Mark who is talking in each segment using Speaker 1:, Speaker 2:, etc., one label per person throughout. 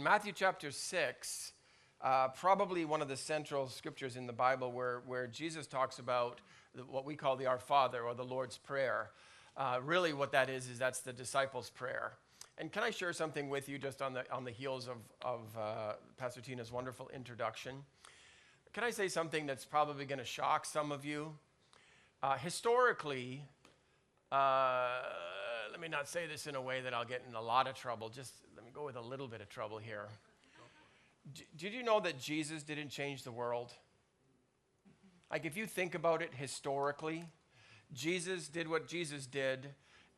Speaker 1: In Matthew chapter 6, uh, probably one of the central scriptures in the Bible where, where Jesus talks about what we call the Our Father or the Lord's Prayer. Uh, really, what that is, is that's the disciples' prayer. And can I share something with you just on the, on the heels of, of uh, Pastor Tina's wonderful introduction? Can I say something that's probably going to shock some of you? Uh, historically, uh, let me not say this in a way that I'll get in a lot of trouble. Just let me go with a little bit of trouble here. D- did you know that Jesus didn't change the world? Like, if you think about it historically, Jesus did what Jesus did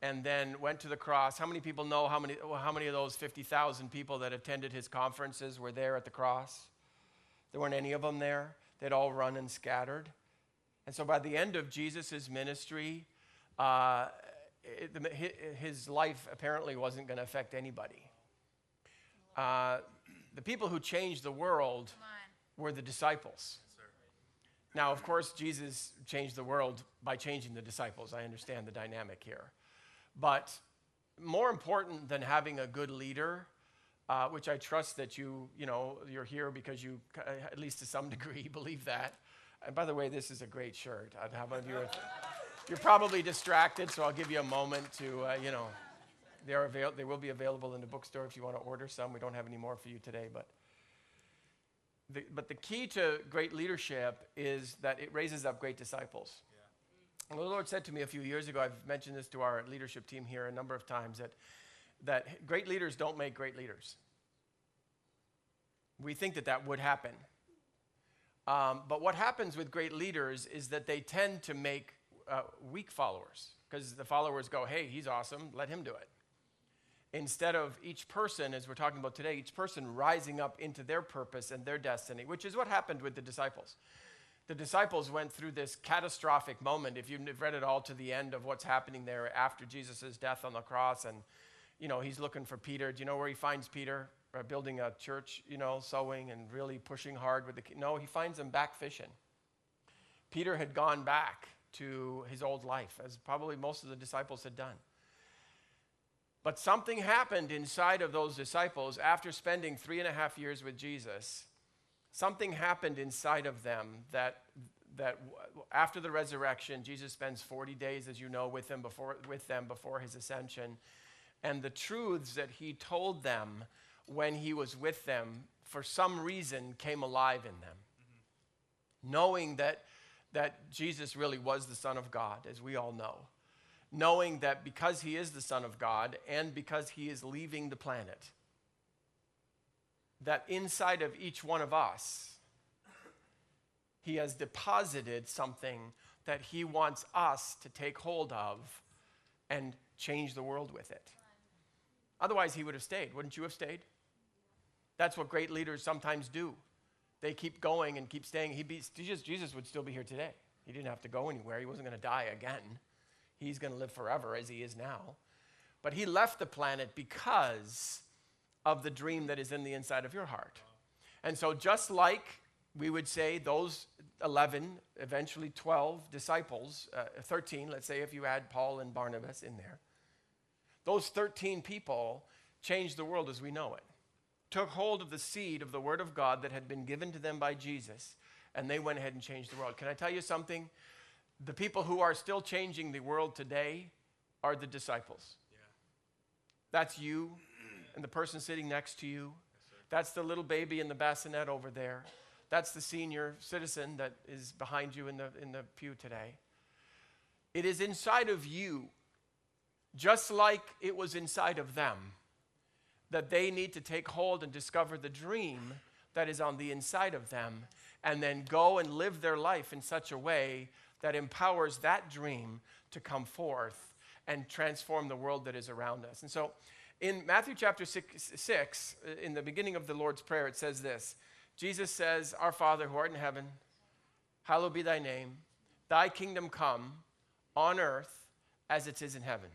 Speaker 1: and then went to the cross. How many people know how many, how many of those 50,000 people that attended his conferences were there at the cross? There weren't any of them there. They'd all run and scattered. And so by the end of Jesus' ministry, uh, it, his life apparently wasn't going to affect anybody. Uh, the people who changed the world were the disciples. Now, of course, Jesus changed the world by changing the disciples. I understand the dynamic here. But more important than having a good leader, uh, which I trust that you, you know, you're here because you, at least to some degree, believe that. And by the way, this is a great shirt. How many of you you're probably distracted, so I'll give you a moment to, uh, you know, they, are avail- they will be available in the bookstore if you want to order some. We don't have any more for you today, but the, but the key to great leadership is that it raises up great disciples. Yeah. the Lord said to me a few years ago, I've mentioned this to our leadership team here a number of times, that, that great leaders don't make great leaders. We think that that would happen. Um, but what happens with great leaders is that they tend to make uh, weak followers because the followers go, hey, he's awesome, let him do it instead of each person, as we're talking about today, each person rising up into their purpose and their destiny, which is what happened with the disciples. The disciples went through this catastrophic moment. If you've read it all to the end of what's happening there after Jesus' death on the cross, and you know he's looking for Peter. Do you know where he finds Peter? Uh, building a church, you know, sowing and really pushing hard with the. No, he finds him back fishing. Peter had gone back to his old life, as probably most of the disciples had done. But something happened inside of those disciples after spending three and a half years with Jesus. Something happened inside of them that, that after the resurrection, Jesus spends 40 days, as you know, with them before, with them before his ascension. And the truths that he told them when he was with them, for some reason, came alive in them. Mm-hmm. Knowing that, that Jesus really was the Son of God, as we all know knowing that because he is the Son of God and because he is leaving the planet, that inside of each one of us, he has deposited something that he wants us to take hold of and change the world with it. Otherwise, he would have stayed. Wouldn't you have stayed? That's what great leaders sometimes do. They keep going and keep staying. He be, Jesus, Jesus would still be here today. He didn't have to go anywhere. He wasn't going to die again he's going to live forever as he is now. But he left the planet because of the dream that is in the inside of your heart. And so, just like we would say those 11, eventually 12 disciples, uh, 13, let's say if you add Paul and Barnabas in there, those 13 people changed the world as we know it, took hold of the seed of the Word of God that had been given to them by Jesus, and they went ahead and changed the world. Can I tell you something? the people who are still changing the world today are the disciples. Yeah. That's you and the person sitting next to you. Yes, That's the little baby in the bassinet over there. That's the senior citizen that is behind you in the, in the pew today. It is inside of you, just like it was inside of them, that they need to take hold and discover the dream that is on the inside of them and then go and live their life in such a way that empowers that dream to come forth and transform the world that is around us. And so in Matthew chapter six, 6, uh, in the beginning of the Lord's Prayer, it says this Jesus says, Our Father who art in heaven, hallowed be thy name, thy kingdom come on earth as it is in heaven.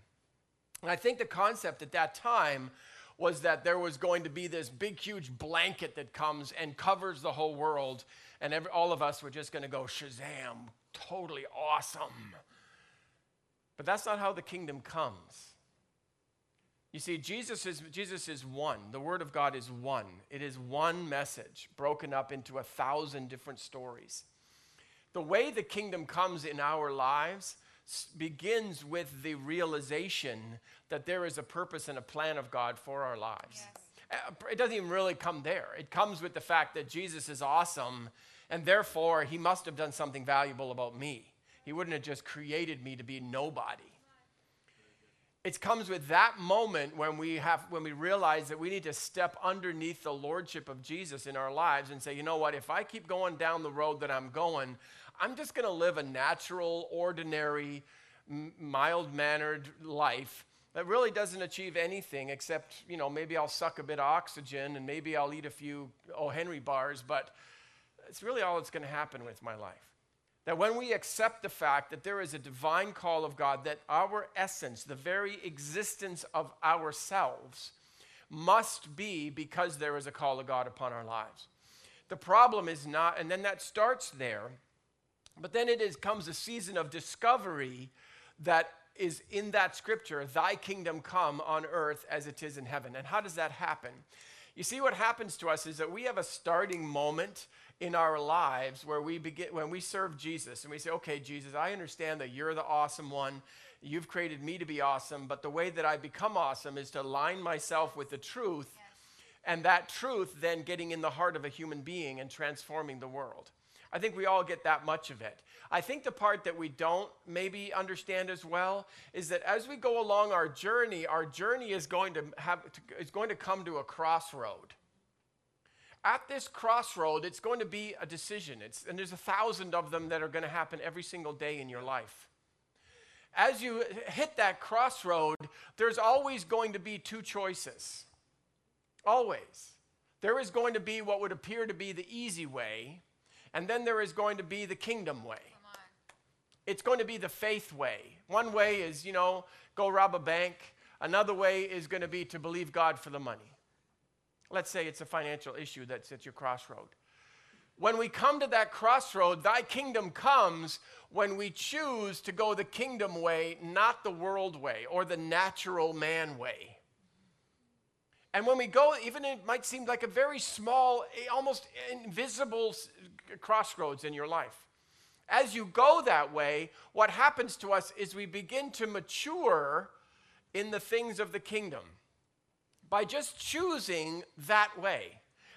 Speaker 1: And I think the concept at that time was that there was going to be this big, huge blanket that comes and covers the whole world, and every, all of us were just going to go Shazam, totally awesome. But that's not how the kingdom comes. You see, Jesus is, Jesus is one. The Word of God is one. It is one message broken up into a thousand different stories. The way the kingdom comes in our lives begins with the realization that there is a purpose and a plan of God for our lives. Yes. Uh, it doesn't even really come there. It comes with the fact that Jesus is awesome, and therefore he must have done something valuable about me. He wouldn't have just created me to be nobody. It comes with that moment when we have when we realize that we need to step underneath the lordship of Jesus in our lives and say, you know what, if I keep going down the road that I'm going, I'm just going to live a natural, ordinary, mild mannered life that really doesn't achieve anything except, you know, maybe I'll suck a bit of oxygen and maybe I'll eat a few O. Henry bars, but it's really all that's going to happen with my life. That when we accept the fact that there is a divine call of God, that our essence, the very existence of ourselves, must be because there is a call of God upon our lives. The problem is not, and then that starts there but then it is, comes a season of discovery that is in that scripture, thy kingdom come on earth as it is in heaven. And how does that happen? You see, what happens to us is that we have a starting moment in our lives where we begin, when we serve Jesus and we say, okay, Jesus, I understand that you're the awesome one. You've created me to be awesome, but the way that I become awesome is to align myself with the truth, yes. and that truth then getting in the heart of a human being and transforming the world. I think we all get that much of it. I think the part that we don't maybe understand as well is that as we go along our journey, our journey is going to have is going to come to a crossroad. At this crossroad, it's going to be a decision. It's, and there's a thousand of them that are going to happen every single day in your life. As you hit that crossroad, there's always going to be two choices. Always. There is going to be what would appear to be the easy way, and then there is going to be the kingdom way. It's going to be the faith way. One way is, you know, go rob a bank. Another way is going to be to believe God for the money. Let's say it's a financial issue that's at your crossroad. When we come to that crossroad, thy kingdom comes when we choose to go the kingdom way, not the world way or the natural man way. And when we go, even it might seem like a very small, almost invisible crossroads in your life. As you go that way, what happens to us is we begin to mature in the things of the kingdom by just choosing that way.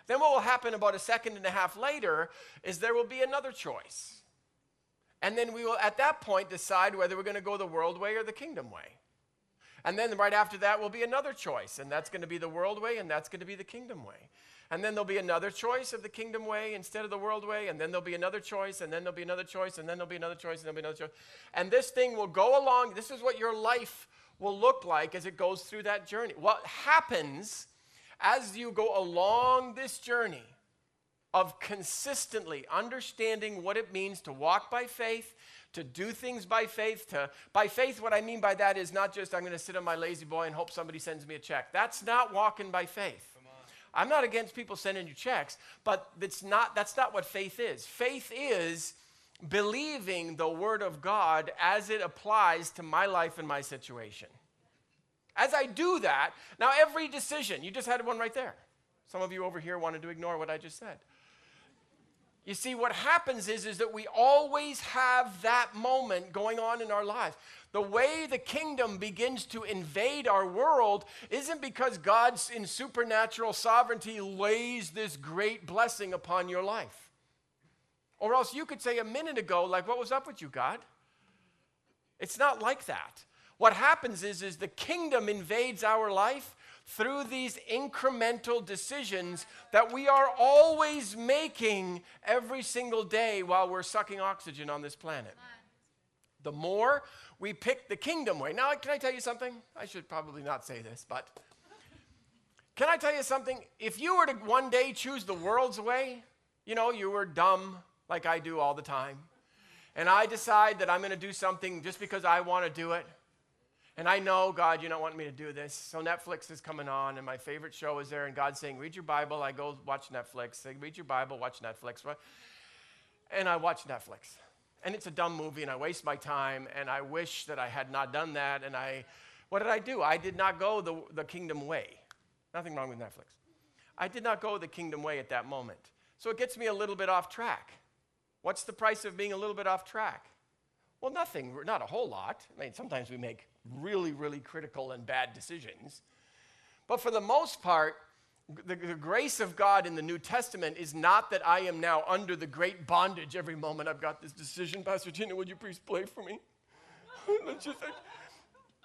Speaker 1: Then, what will happen about a second and a half later is there will be another choice. And then we will, at that point, decide whether we're going to go the world way or the kingdom way. And then right after that will be another choice, and that's going to be the world way, and that's going to be the kingdom way. And then there'll be another choice of the kingdom way instead of the world way, and then there'll be another choice, and then there'll be another choice, and then there'll be another choice, and there'll be another choice. And this thing will go along. This is what your life will look like as it goes through that journey. What happens as you go along this journey of consistently understanding what it means to walk by faith to do things by faith. To, by faith, what I mean by that is not just I'm going to sit on my La-Z-Boy and hope somebody sends me a check. That's not walking by faith. I'm not against people sending you checks, but that's not, that's not what faith is. Faith is believing the Word of God as it applies to my life and my situation. As I do that, now every decision, you just had one right there. Some of you over here wanted to ignore what I just said. You see, what happens is, is that we always have that moment going on in our lives. The way the kingdom begins to invade our world isn't because God's in supernatural sovereignty lays this great blessing upon your life. Or else you could say a minute ago, like, what was up with you, God? It's not like that. What happens is, is the kingdom invades our life through these incremental decisions that we are always making every single day while we're sucking oxygen on this planet. The more we pick the kingdom way. Now, can I tell you something? I should probably not say this, but can I tell you something? If you were to one day choose the world's way, you know, you were dumb like I do all the time, and I decide that I'm going to do something just because I want to do it and I know, God, you don't want me to do this. So Netflix is coming on, and my favorite show is there, and God's saying, Read your Bible. I go watch Netflix. Say, Read your Bible, watch Netflix. And I watch Netflix. And it's a dumb movie, and I waste my time, and I wish that I had not done that. And I What did I do? I did not go the, the kingdom way. Nothing wrong with Netflix. I did not go the kingdom way at that moment. So it gets me a little bit off track. What's the price of being a little bit off track? Well, nothing, not a whole lot. I mean, sometimes we make really, really critical and bad decisions. But for the most part, the, the, grace of God in the New Testament is not that I am now under the great bondage every moment I've got this decision. Pastor Tina, would you please play for me? it's just like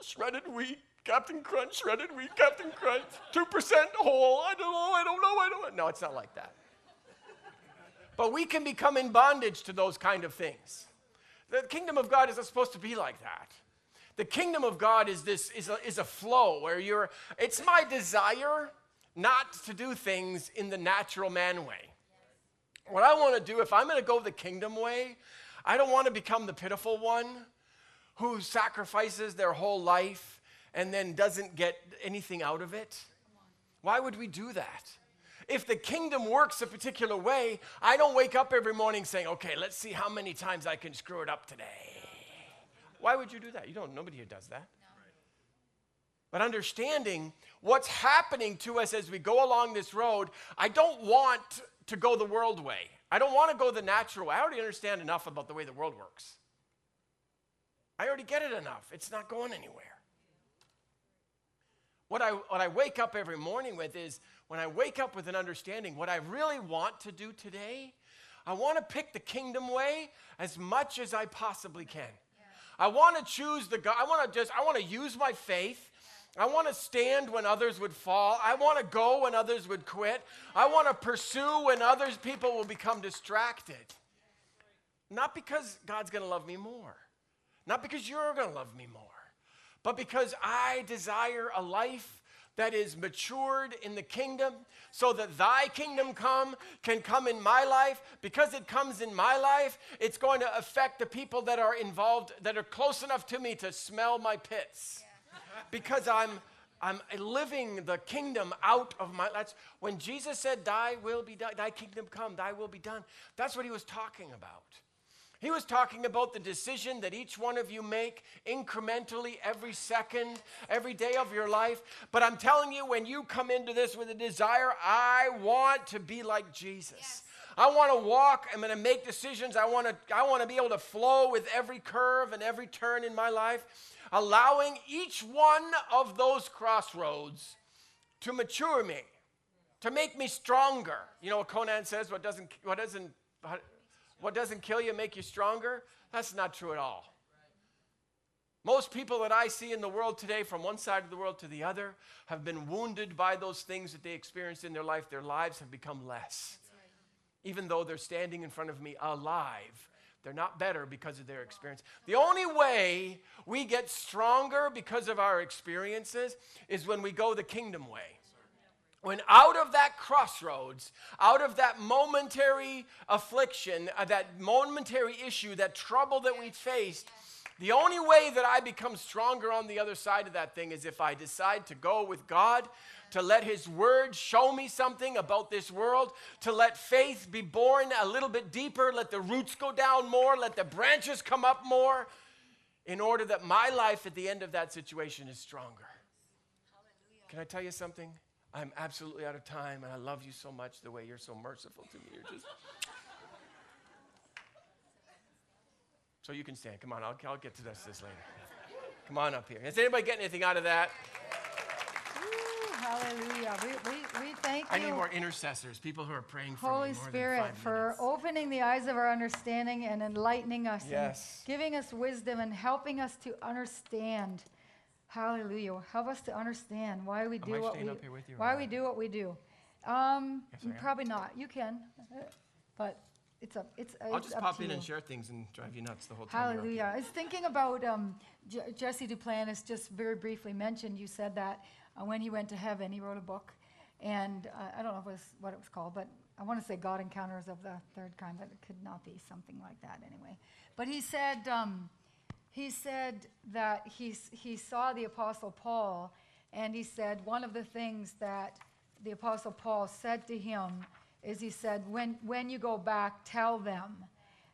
Speaker 1: shredded wheat, Captain Crunch, shredded wheat, Captain Crunch, 2% whole. I don't know, I don't know, I don't know. No, it's not like that. But we can become in bondage to those kind of things. The kingdom of God isn't supposed to be like that. The kingdom of God is this is a, is a flow where you're it's my desire not to do things in the natural man way. What I want to do if I'm going to go the kingdom way, I don't want to become the pitiful one who sacrifices their whole life and then doesn't get anything out of it. Why would we do that? If the kingdom works a particular way, I don't wake up every morning saying, okay, let's see how many times I can screw it up today. Why would you do that? You don't, nobody here does that. But understanding what's happening to us as we go along this road, I don't want to go the world way. I don't want to go the natural way. I already understand enough about the way the world works. I already get it enough. It's not going anywhere. What I, what I wake up every morning with is when I wake up with an understanding, what I really want to do today, I want to pick the kingdom way as much as I possibly can. Yeah. I want to choose the God. I want to just, I want to use my faith. I want to stand when others would fall. I want to go when others would quit. I want to pursue when others people will become distracted. Not because God's going to love me more. Not because you're going to love me more. But because I desire a life that is matured in the kingdom so that thy kingdom come can come in my life. Because it comes in my life it's going to affect the people that are involved that are close enough to me to smell my pits. Yeah. because i'm i'm living the kingdom out of my that's when jesus said thy will be done thy kingdom come thy will be done that's what he was talking about he was talking about the decision that each one of you make incrementally every second, every day of your life. But I'm telling you, when you come into this with a desire, I want to be like Jesus. Yes. I want to walk. I'm going to make decisions. I want to, I want to be able to flow with every curve and every turn in my life, allowing each one of those crossroads to mature me, to make me stronger. You know what Conan says? What doesn't, what doesn't, what doesn't kill you make you stronger? That's not true at all. Most people that I see in the world today, from one side of the world to the other, have been wounded by those things that they experienced in their life. Their lives have become less. Even though they're standing in front of me alive, they're not better because of their experience. The only way we get stronger because of our experiences is when we go the kingdom way when out of that crossroads, out of that momentary affliction, uh, that momentary issue, that trouble that we faced, the only way that I become stronger on the other side of that thing is if I decide to go with God, to let His Word show me something about this world, to let faith be born a little bit deeper, let the roots go down more, let the branches come up more, in order that my life at the end of that situation is stronger. Can I tell you something? I'm absolutely out of time, and I love you so much the way you're so merciful to me. You're just. so you can stand. Come on, I'll, I'll get to this, this later. Come on up here. Is anybody getting anything out of that?
Speaker 2: hallelujah. We, we, we thank you.
Speaker 1: I need more intercessors, people who are praying for
Speaker 2: Holy Spirit, for opening the eyes of our understanding and enlightening us.
Speaker 1: Yes.
Speaker 2: And giving us wisdom and helping us to understand Hallelujah. Help us to understand why we do what we do with you why we do what we do. Um, yes, probably not. You can, but it's a it's.
Speaker 1: I'll
Speaker 2: it's
Speaker 1: just pop in you. and share things and drive you nuts the whole
Speaker 2: time. Hallelujah. I was thinking about um, J- Jesse Duplantis. Just very briefly mentioned. You said that uh, when he went to heaven, he wrote a book, and uh, I don't know if it was what it was called, but I want to say God Encounters of the Third Kind, but it could not be something like that anyway. But he said. Um, he said that he, he saw the Apostle Paul, and he said one of the things that the Apostle Paul said to him is he said, When, when you go back, tell them.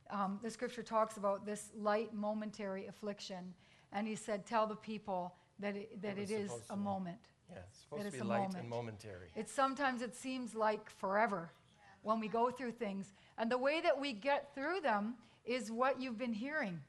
Speaker 2: Um, the scripture talks about this light momentary affliction. And he said, Tell the people that it, that
Speaker 1: It
Speaker 2: it is a moment.
Speaker 1: Yeah, it's supposed to
Speaker 2: it's
Speaker 1: be light
Speaker 2: moment.
Speaker 1: and momentary.
Speaker 2: It sometimes it seems like forever when we go through things. And the way that we get through them is what you've been hearing.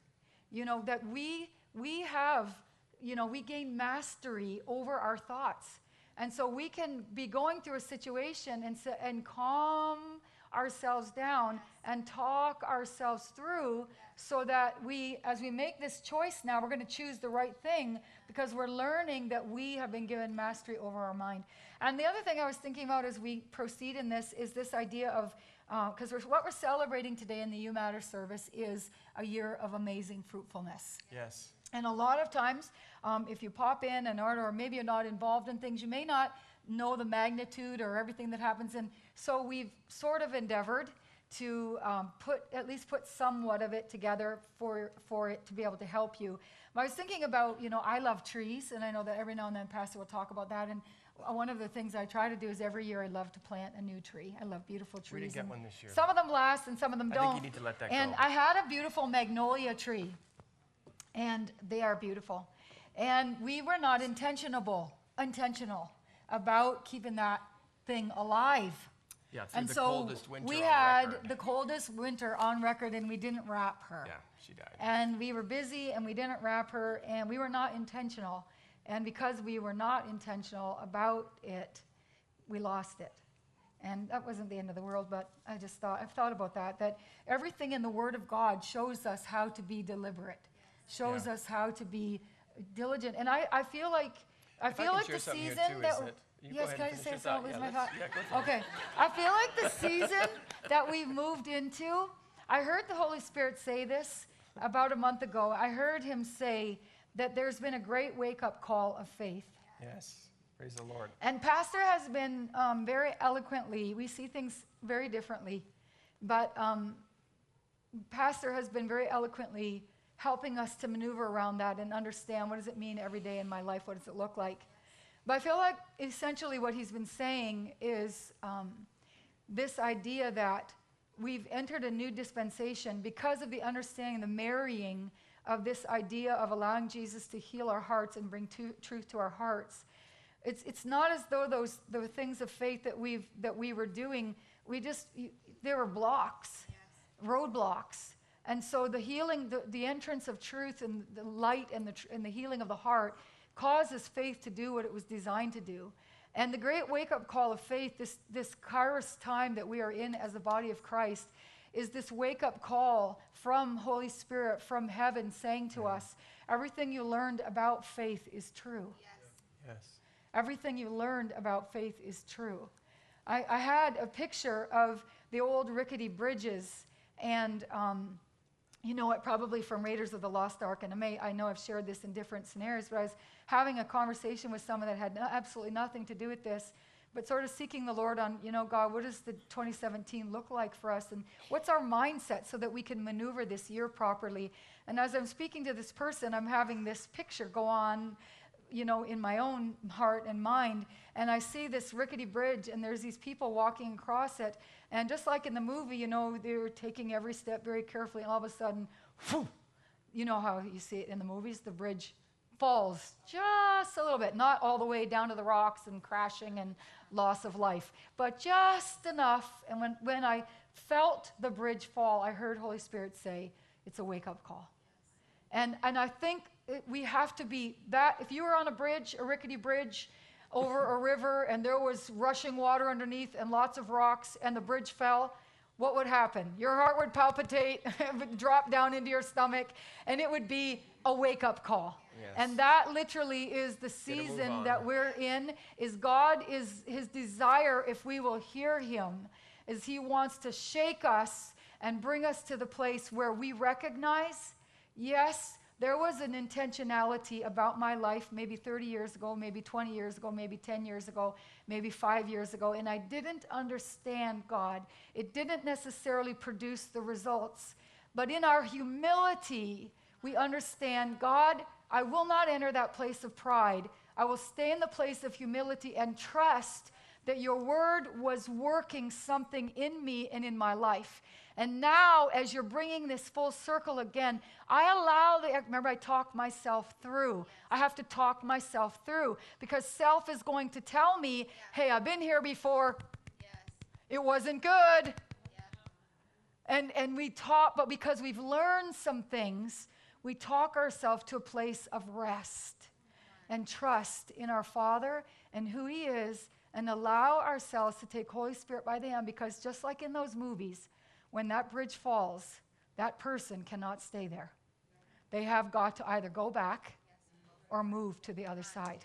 Speaker 2: You know, that we we have, you know, we gain mastery over our thoughts. And so we can be going through a situation and, and calm ourselves down and talk ourselves through so that we, as we make this choice now, we're going to choose the right thing because we're learning that we have been given mastery over our mind. And the other thing I was thinking about as we proceed in this is this idea of, because we're what we're celebrating today in the You Matter service is a year of amazing fruitfulness.
Speaker 1: Yes.
Speaker 2: And a lot of times, um, if you pop in and order, or maybe you're not involved in things, you may not know the magnitude or everything that happens. And so we've sort of endeavored to um, put at least put somewhat of it together for for it to be able to help you. But I was thinking about, you know, I love trees, and I know that every now and then Pastor will talk about that. And one of the things I try to do is every year I love to plant a new tree. I love beautiful trees.
Speaker 1: We didn't get one this year.
Speaker 2: Some of them last, and some of them
Speaker 1: I think
Speaker 2: don't.
Speaker 1: you need to let that
Speaker 2: and
Speaker 1: go.
Speaker 2: I had a beautiful magnolia tree and they are beautiful. And we were not intentionable, intentional about keeping that thing alive.
Speaker 1: Yeah, through
Speaker 2: And
Speaker 1: the
Speaker 2: so
Speaker 1: coldest winter
Speaker 2: we had
Speaker 1: record.
Speaker 2: the coldest winter on record, and we didn't wrap her.
Speaker 1: Yeah, she died.
Speaker 2: And we were busy, and we didn't wrap her, and we were not intentional. And because we were not intentional about it, we lost it. And that wasn't the end of the world, but I just thought, I've thought about that, that everything in the Word of God shows us how to be deliberate, shows
Speaker 1: Yeah.
Speaker 2: us how to be diligent. And I, I feel like, I
Speaker 1: If
Speaker 2: feel
Speaker 1: can
Speaker 2: like the season
Speaker 1: too,
Speaker 2: that- yes, can I just say something?
Speaker 1: Yeah,
Speaker 2: my thought?
Speaker 1: yeah, go for it.
Speaker 2: Okay. I feel like the season that we've moved into, I heard the Holy Spirit say this about a month ago. I heard him say that there's been a great wake up call of faith.
Speaker 1: Yes. Praise the Lord.
Speaker 2: And Pastor has been um, very eloquently, we see things very differently, but um, Pastor has been very eloquently helping us to maneuver around that and understand what does it mean every day in my life? What does it look like? But I feel like essentially what he's been saying is um, this idea that we've entered a new dispensation because of the understanding, the marrying of this idea of allowing Jesus to heal our hearts and bring to, truth to our hearts. It's, it's not as though those the things of faith that we've that we were doing, we just there were blocks, roadblocks, and so the healing, the, the entrance of truth and the light and the tr- and the healing of the heart causes faith to do what it was designed to do. And the great wake up call of faith, this, this kairos time that we are in as the body of Christ, is this wake up call from Holy Spirit, from heaven, saying to us, everything you learned about faith is true.
Speaker 1: Yes.
Speaker 2: Everything you learned about faith is true. I, I had a picture of the old rickety bridges, and um, you know it probably from Raiders of the Lost Ark. And I, may, I know I've shared this in different scenarios, but I was having a conversation with someone that had no, absolutely nothing to do with this, but sort of seeking the Lord on, you know, God, what does the 2017 look like for us? And what's our mindset so that we can maneuver this year properly? And as I'm speaking to this person, I'm having this picture go on you know, in my own heart and mind. And I see this rickety bridge, and there's these people walking across it. And just like in the movie, you know, they're taking every step very carefully, and all of a sudden, whew, you know how you see it in the movies, the bridge falls just a little bit, not all the way down to the rocks and crashing and loss of life, but just enough. And when, when I felt the bridge fall, I heard Holy Spirit say, It's a wake up call. And, and I think we have to be that. If you were on a bridge, a rickety bridge, over a river, and there was rushing water underneath and lots of rocks, and the bridge fell, what would happen? Your heart would palpitate, it would drop down into your stomach, and it would be a wake up call.
Speaker 1: Yes.
Speaker 2: And that literally is the season that we're in is God is his desire if we will hear him is he wants to shake us and bring us to the place where we recognize yes there was an intentionality about my life maybe 30 years ago maybe 20 years ago maybe 10 years ago maybe 5 years ago and I didn't understand God it didn't necessarily produce the results but in our humility we understand God I will not enter that place of pride. I will stay in the place of humility and trust that your word was working something in me and in my life. And now, as you're bringing this full circle again, I allow the, remember, I talk myself through. I have to talk myself through because self is going to tell me, hey, I've been here before. Yes. It wasn't good. Yeah. And, and we talk, but because we've learned some things, we talk ourselves to a place of rest and trust in our Father and who He is and allow ourselves to take Holy Spirit by the hand because just like in those movies, when that bridge falls, that person cannot stay there. They have got to either go back or move to the other side.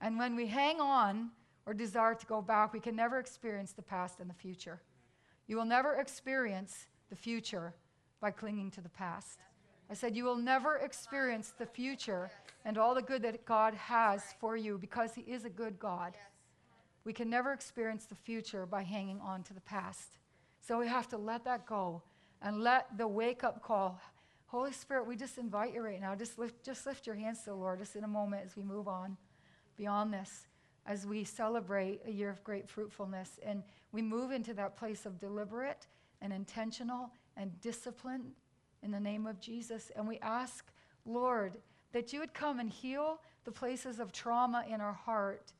Speaker 2: And when we hang on or desire to go back, we can never experience the past and the future. You will never experience the future by clinging to the past. I said, You will never experience the future and all the good that God has for you because He is a good God. We can never experience the future by hanging on to the past. So we have to let that go and let the wake up call. Holy Spirit, we just invite you right now. Just lift, just lift your hands to the Lord just in a moment as we move on beyond this, as we celebrate a year of great fruitfulness. And we move into that place of deliberate and intentional and discipline in the name of Jesus. And we ask, Lord, that you would come and heal the places of trauma in our heart,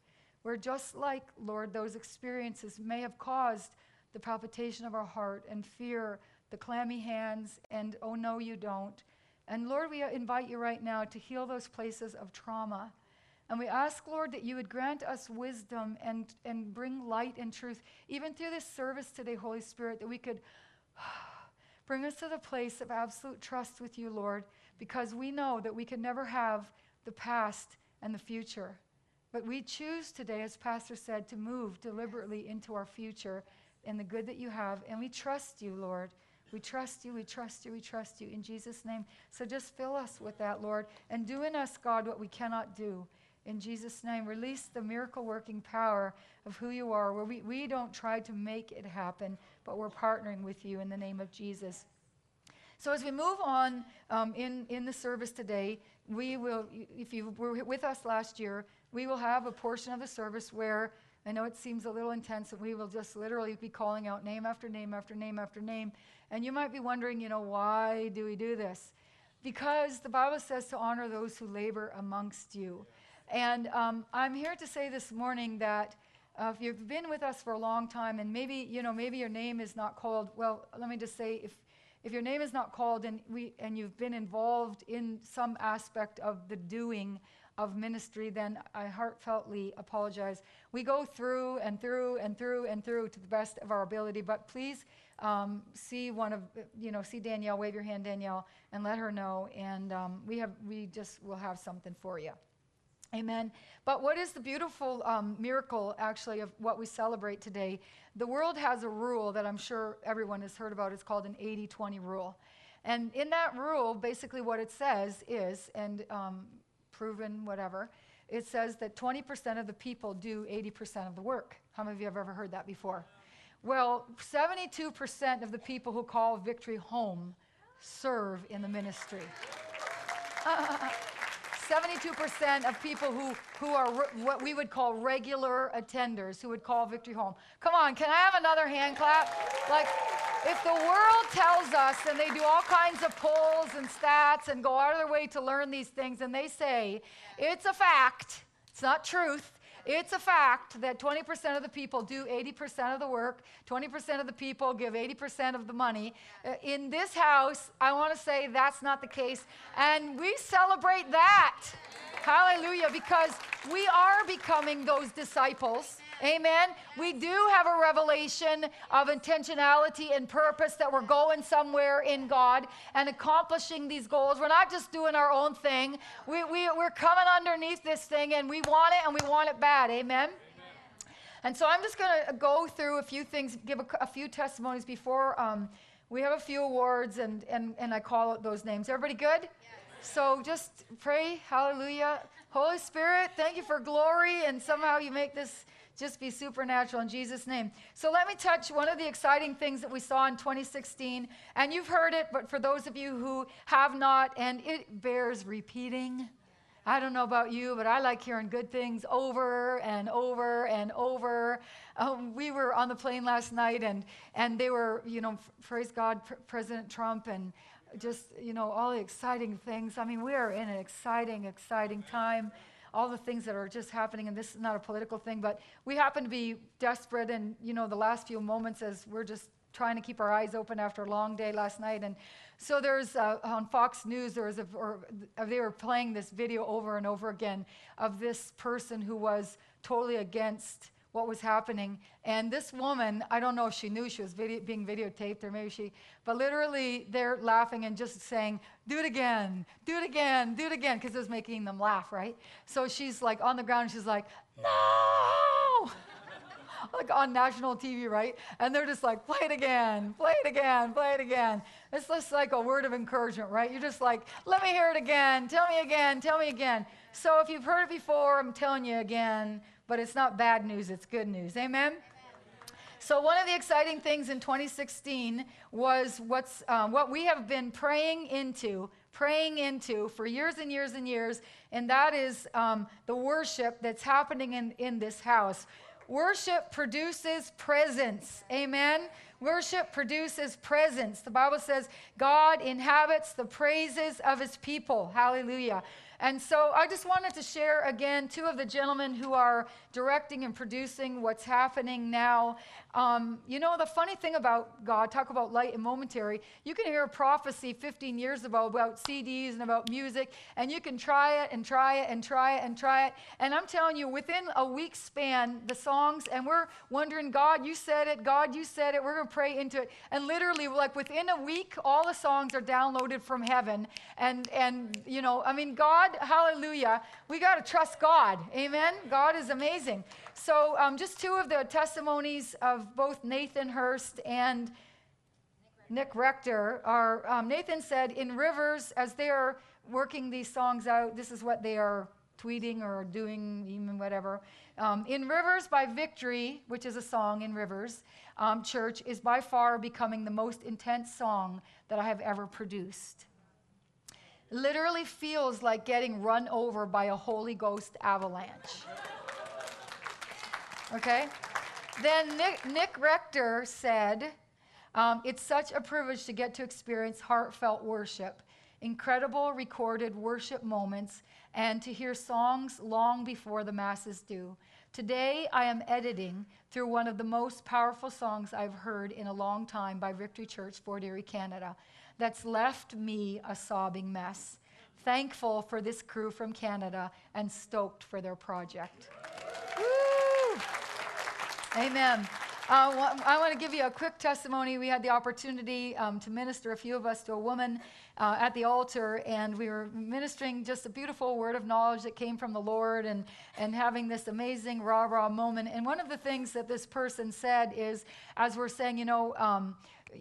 Speaker 2: where just like, Lord, those experiences may have caused the palpitation of our heart and fear, the clammy hands, and oh no, you don't. And Lord, we invite you right now to heal those places of trauma. And we ask, Lord, that you would grant us wisdom and, and bring light and truth, even through this service today, Holy Spirit, that we could bring us to the place of absolute trust with you, Lord, because we know that we can never have the past and the future. But we choose today, as Pastor said, to move deliberately into our future and the good that you have. And we trust you, Lord. We trust you, we trust you, we trust you in Jesus' name. So just fill us with that, Lord, and do in us, God, what we cannot do. In Jesus' name, release the miracle working power of who you are, where we, we don't try to make it happen, but we're partnering with you in the name of Jesus. So as we move on um, in, in the service today, we will, if you were with us last year, we will have a portion of the service where I know it seems a little intense, and we will just literally be calling out name after name after name after name. And you might be wondering, you know, why do we do this? Because the Bible says to honor those who labor amongst you. And um, I'm here to say this morning that uh, if you've been with us for a long time, and maybe you know, maybe your name is not called. Well, let me just say, if if your name is not called and we and you've been involved in some aspect of the doing of ministry, then I heartfeltly apologize. We go through and through and through and through to the best of our ability, but please um, see one of, you know, see Danielle, wave your hand, Danielle, and let her know. And um, we have, we just will have something for you. Amen. But what is the beautiful um, miracle, actually, of what we celebrate today? The world has a rule that I'm sure everyone has heard about. It's called an 80 20 rule. And in that rule, basically what it says is, and um, proven, whatever, it says that 20% of the people do 80% of the work. How many of you have ever heard that before? Well, 72% of the people who call Victory home serve in the ministry. 72% of people who, who are re- what we would call regular attenders who would call Victory home. Come on, can I have another hand clap? Like, if the world tells us, and they do all kinds of polls and stats and go out of their way to learn these things, and they say it's a fact, it's not truth. It's a fact that 20% of the people do 80% of the work, 20% of the people give 80% of the money. Uh, in this house, I want to say that's not the case. And we celebrate that. Hallelujah, because we are becoming those disciples. Amen. We do have a revelation of intentionality and purpose that we're going somewhere in God and accomplishing these goals. We're not just doing our own thing, we, we, we're coming underneath this thing and we want it and we want it bad. Amen. And so I'm just going to go through a few things, give a, a few testimonies before um, we have a few awards and, and, and I call out those names. Everybody good? Yes. So just pray, hallelujah. Holy Spirit, thank you for glory, and somehow you make this just be supernatural in Jesus' name. So let me touch one of the exciting things that we saw in 2016. And you've heard it, but for those of you who have not, and it bears repeating. I don't know about you, but I like hearing good things over and over and over. Um, we were on the plane last night, and, and they were, you know, f- praise God, Pr- President Trump, and just, you know, all the exciting things. I mean, we are in an exciting, exciting time. All the things that are just happening, and this is not a political thing, but we happen to be desperate, and, you know, the last few moments as we're just trying to keep our eyes open after a long day last night. And so there's uh, on Fox News, there was a, or they were playing this video over and over again of this person who was totally against what was happening. And this woman, I don't know if she knew she was video, being videotaped or maybe she, but literally they're laughing and just saying, do it again, do it again, do it again, because it was making them laugh, right? So she's like on the ground, she's like, no! like on national TV, right? And they're just like, play it again, play it again, play it again. It's just like a word of encouragement, right? You're just like, let me hear it again, tell me again, tell me again. So if you've heard it before, I'm telling you again, but it's not bad news, it's good news. Amen? So, one of the exciting things in 2016 was what's, um, what we have been praying into, praying into for years and years and years, and that is um, the worship that's happening in, in this house. Worship produces presence. Amen. Worship produces presence. The Bible says God inhabits the praises of his people. Hallelujah. And so I just wanted to share again two of the gentlemen who are directing and producing what's happening now. Um, you know, the funny thing about God, talk about light and momentary, you can hear a prophecy 15 years ago about CDs and about music, and you can try it and try it and try it and try it. And I'm telling you, within a week span, the songs, and we're wondering, God, you said it, God, you said it, we're going to pray into it. And literally, like within a week, all the songs are downloaded from heaven. And, and you know, I mean, God, hallelujah, we got to trust God. Amen? God is amazing. So, um, just two of the testimonies of both Nathan Hurst and Nick Rector are um, Nathan said, in Rivers, as they are working these songs out, this is what they are tweeting or doing, even whatever. Um, in Rivers by Victory, which is a song in Rivers um, Church, is by far becoming the most intense song that I have ever produced. Literally feels like getting run over by a Holy Ghost avalanche. Okay? Then Nick, Nick Rector said, um, It's such a privilege to get to experience heartfelt worship, incredible recorded worship moments, and to hear songs long before the masses do. Today, I am editing through one of the most powerful songs I've heard in a long time by Victory Church, Fort Erie, Canada, that's left me a sobbing mess. Thankful for this crew from Canada and stoked for their project. Amen. Uh, I want to give you a quick testimony. We had the opportunity um, to minister, a few of us, to a woman uh, at the altar, and we were ministering just a beautiful word of knowledge that came from the Lord and, and having this amazing rah rah moment. And one of the things that this person said is, as we're saying, you know, um,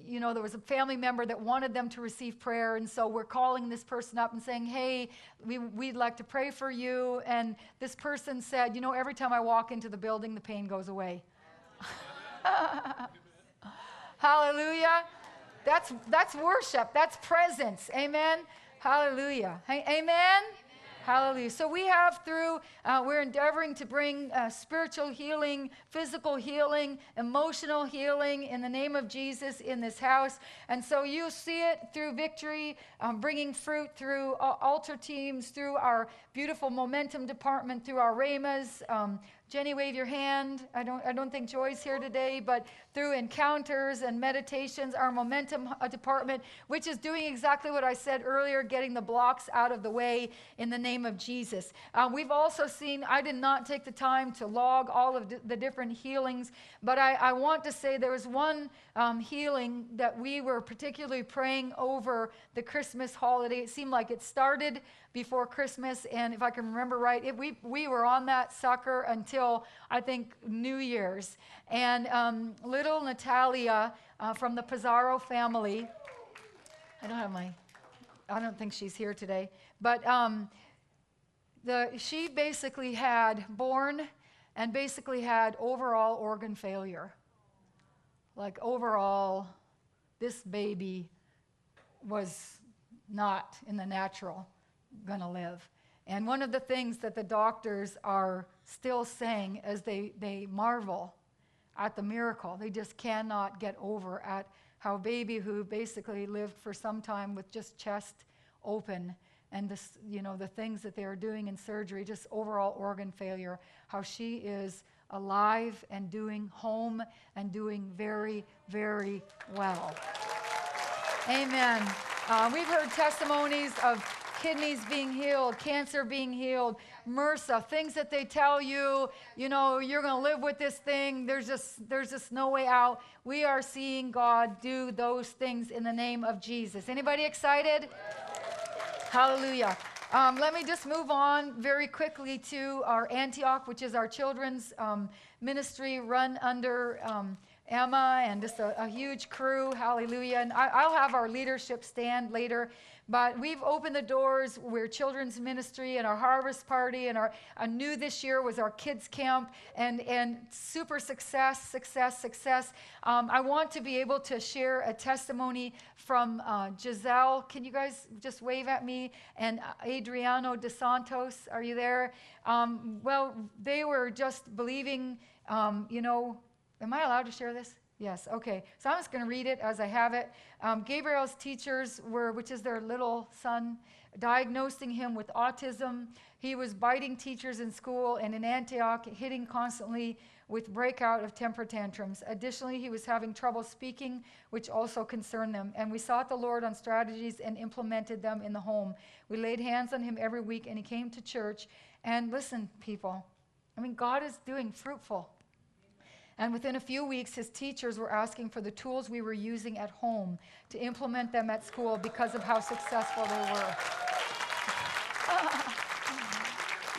Speaker 2: you know, there was a family member that wanted them to receive prayer, and so we're calling this person up and saying, Hey, we, we'd like to pray for you. And this person said, You know, every time I walk into the building, the pain goes away. Hallelujah. That's, that's worship. That's presence. Amen. Hallelujah. Hey, amen. Hallelujah. So we have through, uh, we're endeavoring to bring uh, spiritual healing, physical healing, emotional healing in the name of Jesus in this house. And so you see it through victory, um, bringing fruit through uh, altar teams, through our beautiful momentum department, through our RAMAs, um, Jenny, wave your hand. I don't, I don't think Joy's here today, but through encounters and meditations, our momentum uh, department, which is doing exactly what I said earlier, getting the blocks out of the way in the name of Jesus. Uh, we've also seen, I did not take the time to log all of the different healings, but I, I want to say there was one um, healing that we were particularly praying over the Christmas holiday. It seemed like it started before Christmas. And if I can remember right, it, we, we were on that sucker until I think New Year's. And um, little Natalia uh, from the Pizarro family, I don't have my, I don't think she's here today, but um, the, she basically had born and basically had overall organ failure. Like overall, this baby was not in the natural going to live. And one of the things that the doctors are still saying as they, they marvel at the miracle, they just cannot get over at how a baby who basically lived for some time with just chest open and this, you know, the things that they are doing in surgery, just overall organ failure, how she is alive and doing home and doing very, very well. Amen. Uh, we've heard testimonies of kidneys being healed, cancer being healed, MRSA, things that they tell you, you know, you're going to live with this thing. There's just there's just no way out. We are seeing God do those things in the name of Jesus. Anybody excited? Hallelujah. Um, let me just move on very quickly to our Antioch, which is our children's um, ministry run under um, Emma and just a, a, huge crew. Hallelujah. And I, will have our leadership stand later. But we've opened the doors. We're children's ministry and our harvest party, and our, new this year was our kids camp, and and super success, success, success. Um, I want to be able to share a testimony from uh, Giselle. Can you guys just wave at me? And Adriano De Santos, are you there? Um, well, they were just believing. Um, you know, am I allowed to share this? Yes, okay. So I'm just going to read it as I have it. Um, Gabriel's teachers were, which is their little son, diagnosing him with autism. He was biting teachers in school and in Antioch, hitting constantly with breakout of temper tantrums. Additionally, he was having trouble speaking, which also concerned them. And we sought the Lord on strategies and implemented them in the home. We laid hands on him every week, and he came to church. And listen, people, I mean, God is doing fruitful and within a few weeks, his teachers were asking for the tools we were using at home to implement them at school because of how successful they were.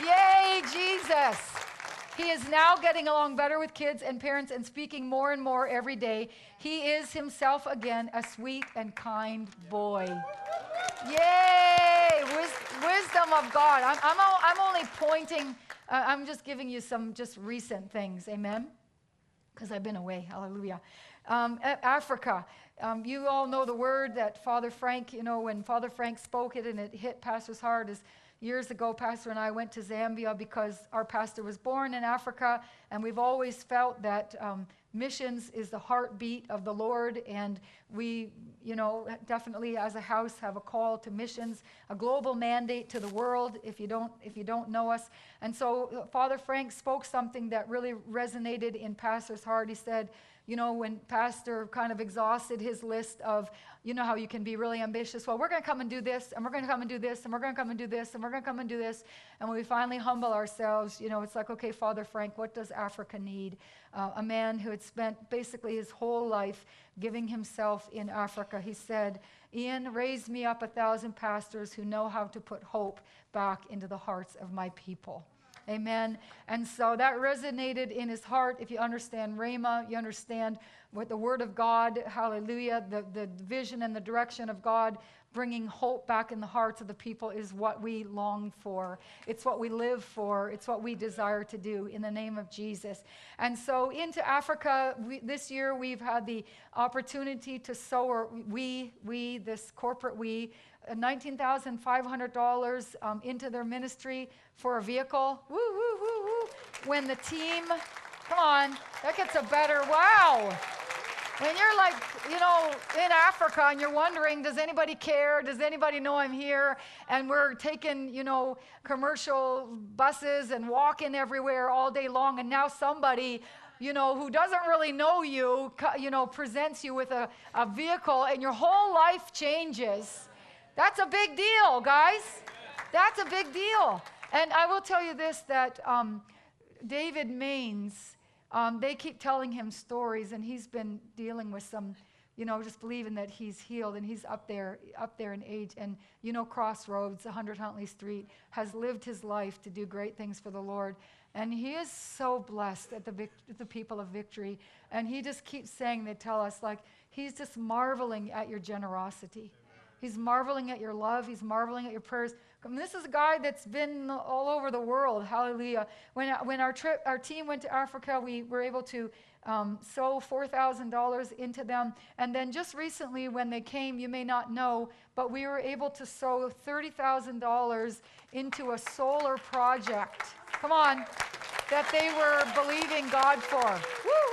Speaker 2: Yay, Jesus! He is now getting along better with kids and parents and speaking more and more every day. He is himself again a sweet and kind boy. Yay! Wis- wisdom of God. I'm, I'm, I'm only pointing, uh, I'm just giving you some just recent things. Amen? Because I've been away. Hallelujah. Um, Africa. Um, you all know the word that Father Frank, you know, when Father Frank spoke it and it hit Pastor's heart is years ago, Pastor and I went to Zambia because our pastor was born in Africa, and we've always felt that um, missions is the heartbeat of the Lord, and we, you know, definitely as a house have a call to missions, a global mandate to the world. If you don't, if you don't know us, and so uh, Father Frank spoke something that really resonated in Pastor's heart. He said, you know, when Pastor kind of exhausted his list of, you know, how you can be really ambitious. Well, we're going to come and do this, and we're going to come and do this, and we're going to come and do this, and we're going to come and do this. And when we finally humble ourselves, you know, it's like, okay, Father Frank, what does Africa need? Uh, a man who had spent basically his whole life giving himself in Africa. He said, Ian, raise me up a thousand pastors who know how to put hope back into the hearts of my people. Amen. And so that resonated in his heart. If you understand Rhema, you understand what the Word of God, hallelujah, the, the vision and the direction of God bringing hope back in the hearts of the people is what we long for. It's what we live for. It's what we desire to do in the name of Jesus. And so into Africa, we, this year we've had the opportunity to sow, we, we, this corporate we, $19,500 um, into their ministry for a vehicle. Woo, woo, woo, woo. When the team, come on, that gets a better, wow. When you're like, you know, in Africa and you're wondering, does anybody care? Does anybody know I'm here? And we're taking, you know, commercial buses and walking everywhere all day long. And now somebody, you know, who doesn't really know you, you know, presents you with a, a vehicle and your whole life changes that's a big deal, guys. That's a big deal. And I will tell you this that um, David Mainse, um, they keep telling him stories, and he's been dealing with some, you know, just believing that he's healed, and he's up there, up there in age. And you know, Crossroads, 100 Huntley Street, has lived his life to do great things for the Lord. And he is so blessed at the, vic- the people of victory. And he just keeps saying, they tell us, like, he's just marveling at your generosity. He's marveling at your love. He's marveling at your prayers. I mean, this is a guy that's been all over the world. Hallelujah. When, when our, trip, our team went to Africa, we were able to um, sow $4,000 into them. And then just recently, when they came, you may not know, but we were able to sow $30,000 into a solar project. Come on, that they were believing God for. Woo,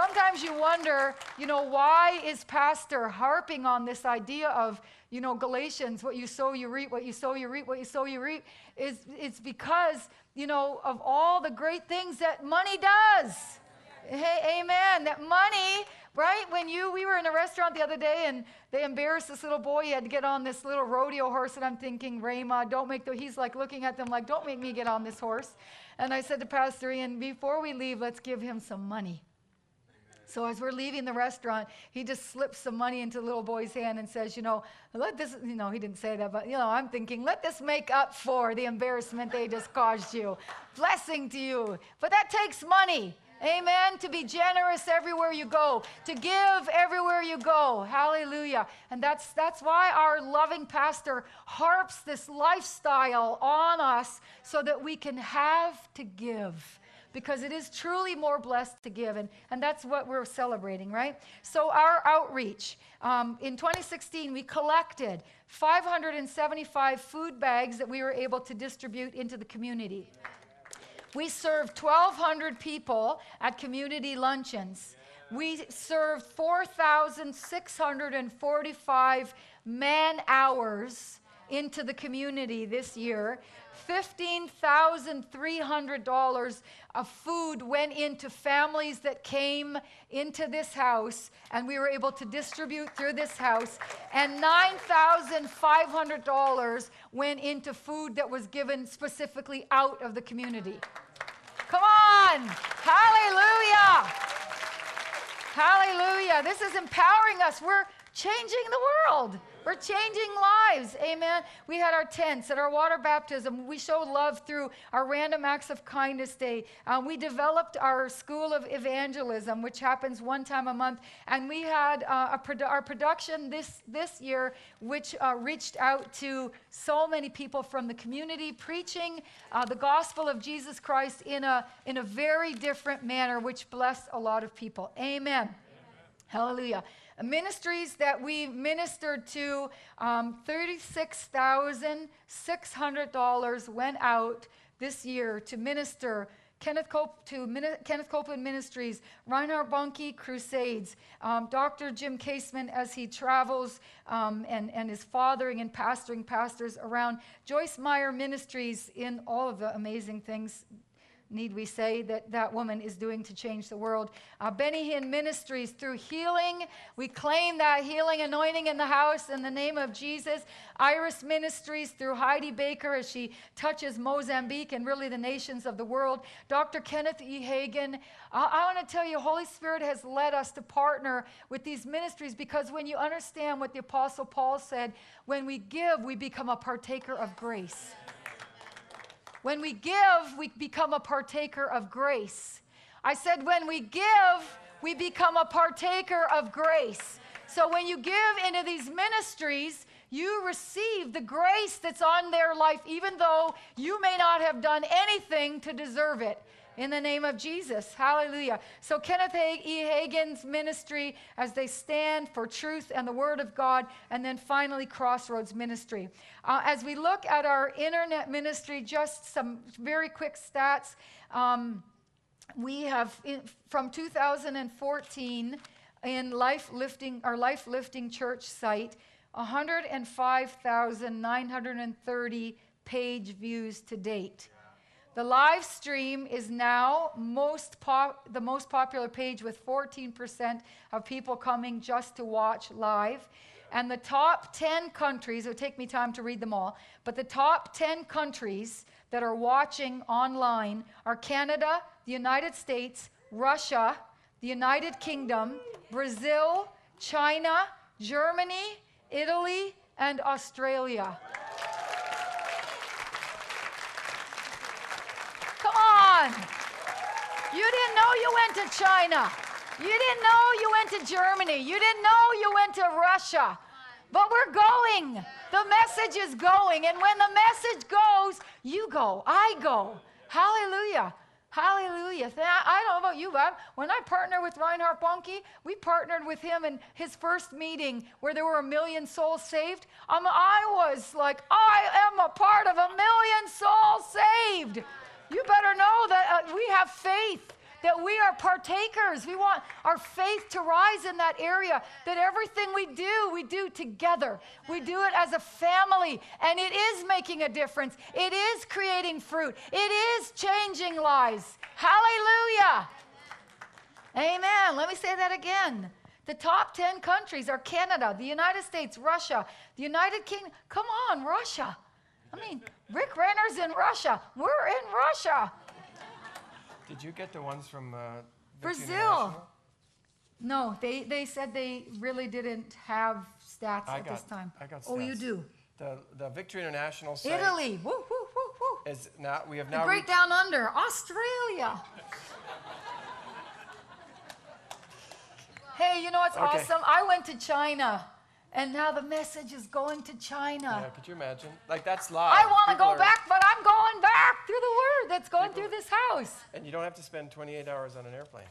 Speaker 2: Sometimes you wonder, you know, why is Pastor harping on this idea of, you know, Galatians, what you sow, you reap, what you sow, you reap, what you sow, you reap? Is it's because, you know, of all the great things that money does. Hey, amen. That money, right? When you, we were in a restaurant the other day and they embarrassed this little boy. He had to get on this little rodeo horse, and I'm thinking, Rama, don't make the, he's like looking at them like, don't make me get on this horse. And I said to Pastor Ian, before we leave, let's give him some money. So as we're leaving the restaurant, he just slips some money into the little boy's hand and says, you know, let this, you know, he didn't say that, but, you know, I'm thinking, let this make up for the embarrassment they just caused you. Blessing to you. But that takes money. Amen. To be generous everywhere you go, to give everywhere you go. Hallelujah. And that's that's why our loving pastor harps this lifestyle on us so that we can have to give because it is truly more blessed to give. And, and that's what we're celebrating, right? So, our outreach um, in 2016, we collected 575 food bags that we were able to distribute into the community. We served 1,200 people at community luncheons. We served 4,645 man hours into the community this year. $15,300 of food went into families that came into this house, and we were able to distribute through this house. And $9,500 went into food that was given specifically out of the community. Come on! Hallelujah! Hallelujah. This is empowering us. We're changing the world. We're changing lives. Amen. We had our tents at our water baptism. We showed love through our Random Acts of Kindness Day. Um, we developed our School of Evangelism, which happens one time a month. And we had uh, produ- our production this, this year, which uh, reached out to so many people from the community, preaching uh, the gospel of Jesus Christ in a, in a very different manner, which blessed a lot of people. Amen. Amen. Hallelujah ministries that we ministered to, um, $36,600 went out this year to minister Kenneth, to Min- Kenneth Copeland Ministries, Reinhard Bonnke Crusades, um, Dr. Jim Kaseman as he travels um, and, and is fathering and pastoring pastors around, Joyce Meyer Ministries in all of the amazing things need we say, that that woman is doing to change the world. Uh, Benny Hinn Ministries, through healing, we claim that healing anointing in the house in the name of Jesus. Iris Ministries, through Heidi Baker, as she touches Mozambique and really the nations of the world. Dr. Kenneth E. Hagin, I, I want to tell you, Holy Spirit has led us to partner with these ministries because when you understand what the Apostle Paul said, when we give, we become a partaker of grace. When we give, we become a partaker of grace. I said, when we give, we become a partaker of grace. So when you give into these ministries, you receive the grace that's on their life, even though you may not have done anything to deserve it in the name of Jesus. Hallelujah. So, Kenneth E. Hagin's ministry as they stand for truth and the Word of God, and then finally, Crossroads Ministry. Uh, as we look at our internet ministry, just some very quick stats. Um, we have, in, from 2014, in life lifting our life lifting church site 105,930 page views to date the live stream is now most pop, the most popular page with 14% of people coming just to watch live. And the top 10 countries, it would take me time to read them all, but the top 10 countries that are watching online are Canada, the United States, Russia, the United Kingdom, Brazil, China, Germany, Italy, and Australia. On. You didn't know you went to China. You didn't know you went to Germany. You didn't know you went to Russia. but we're going. The message is going. And when the message goes, you go, I go. Hallelujah. Hallelujah. I don't know about you, but when I partner with Reinhard Bonnke, we partnered with him in his first meeting where there were a million souls saved. Um, I was like, I am a part of a million souls saved. You better know that uh, we have faith that we are partakers. We want our faith to rise in that area, that everything we do, we do together. We do it as a family, and it is making a difference. It is creating fruit, it is changing lives. Hallelujah. Amen. Let me say that again. The top 10 countries are Canada, the United States, Russia, the United Kingdom. Come on, Russia. I mean, Rick Renner's in Russia. We're in Russia.
Speaker 1: Did you get the ones from uh,
Speaker 2: Brazil? No, they, they said they really didn't have stats
Speaker 1: I
Speaker 2: at
Speaker 1: got,
Speaker 2: this time.
Speaker 1: I got
Speaker 2: Oh, you do?
Speaker 1: The, the Victory International site
Speaker 2: Italy, woo, woo, woo, woo.
Speaker 1: is now, we have
Speaker 2: The
Speaker 1: now
Speaker 2: Great
Speaker 1: reached-
Speaker 2: Down Under, Australia. hey, you know what's
Speaker 1: Okay.
Speaker 2: awesome? I went to China, and now the message is going to China.
Speaker 1: Yeah, could you imagine? Like that's live.
Speaker 2: I want to go
Speaker 1: are-
Speaker 2: back, but I'm going back through the word that's going
Speaker 1: People-
Speaker 2: through this house.
Speaker 1: And you don't have to spend 28 hours on an airplane.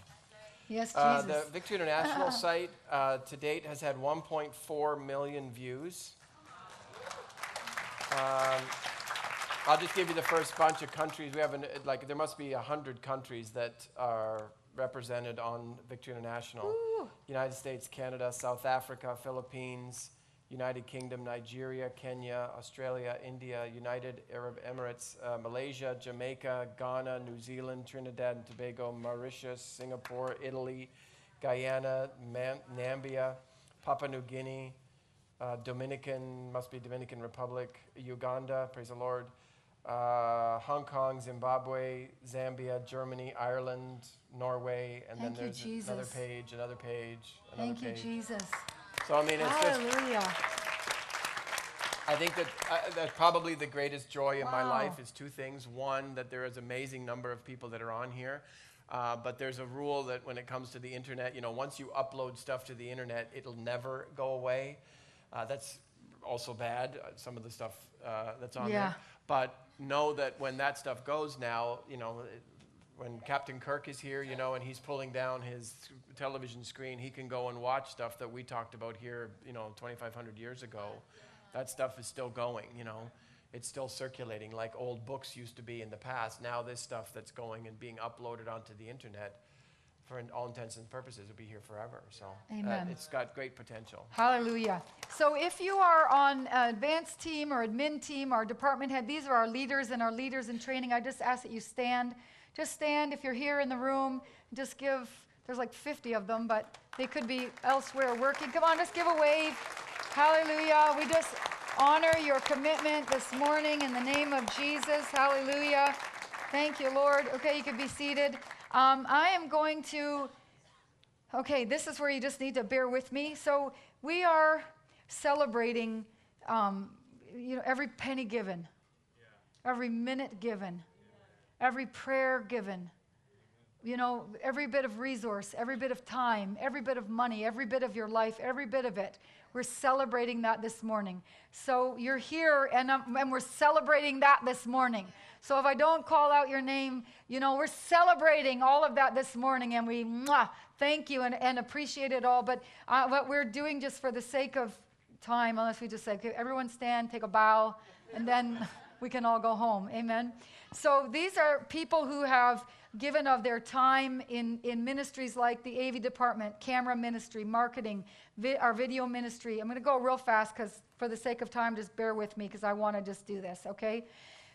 Speaker 2: Yes,
Speaker 1: Uh,
Speaker 2: Jesus.
Speaker 1: the Victory International site uh, to date has had 1.4 million views. Um, I'll just give you the first bunch of countries. We have an, like there must be hundred countries that are represented on Victory International. United States, Canada, South Africa, Philippines, United Kingdom, Nigeria, Kenya, Australia, India, United Arab Emirates, uh, Malaysia, Jamaica, Ghana, New Zealand, Trinidad and Tobago, Mauritius, Singapore, Italy, Guyana, Man- Nambia, Papua New Guinea, uh, Dominican, must be Dominican Republic, Uganda, praise the Lord, uh, Hong Kong, Zimbabwe, Zambia, Germany, Ireland, Norway, and
Speaker 2: Thank
Speaker 1: then
Speaker 2: you,
Speaker 1: there's another page, another page, another
Speaker 2: Thank you,
Speaker 1: page.
Speaker 2: Jesus.
Speaker 1: So I mean, it's just
Speaker 2: Hallelujah.
Speaker 1: I think that uh, that probably the greatest joy in my life is two things. One, that there is amazing number of people that are on here. Uh, but there's a rule that when it comes to the internet, you know, once you upload stuff to the internet, it'll never go away. Uh, that's also bad, uh, some of the stuff uh, that's on
Speaker 2: Yeah.
Speaker 1: there. But know that when that stuff goes now, you know, when Captain Kirk is here, you know, and he's pulling down his television screen, he can go and watch stuff that we talked about here, you know, 2,500 years ago. That stuff is still going, you know. It's still circulating like old books used to be in the past. Now this stuff that's going and being uploaded onto the internet, for all intents and purposes, will be here forever. So uh, it's got great potential.
Speaker 2: Hallelujah. So if you are on an advanced team or admin team or department head, these are our leaders and our leaders in training. I just ask that you stand. Just stand if you're here in the room. Just give, there's like 50 of them, but they could be elsewhere working. Come on, just give a wave. Hallelujah. We just honor your commitment this morning in the name of Jesus. Hallelujah. Thank you, Lord. Okay, you can be seated. Um, I am going to Okay, this is where you just need to bear with me. So we are celebrating, um, you know, every penny given, every minute given, every prayer given. You know, every bit of resource, every bit of time, every bit of money, every bit of your life, every bit of it. We're celebrating that this morning. So you're here, and, um, and we're celebrating that this morning. So if I don't call out your name, you know, we're celebrating all of that this morning, and we mwah, thank you and, and appreciate it all. But uh, what we're doing just for the sake of time, unless we just say, okay, everyone stand, take a bow, and then we can all go home. Amen. So these are people who have given of their time in, in ministries like the AV department, camera ministry, marketing, vi- our video ministry. I'm going to go real fast because, for the sake of time, just bear with me because I want to just do this, okay?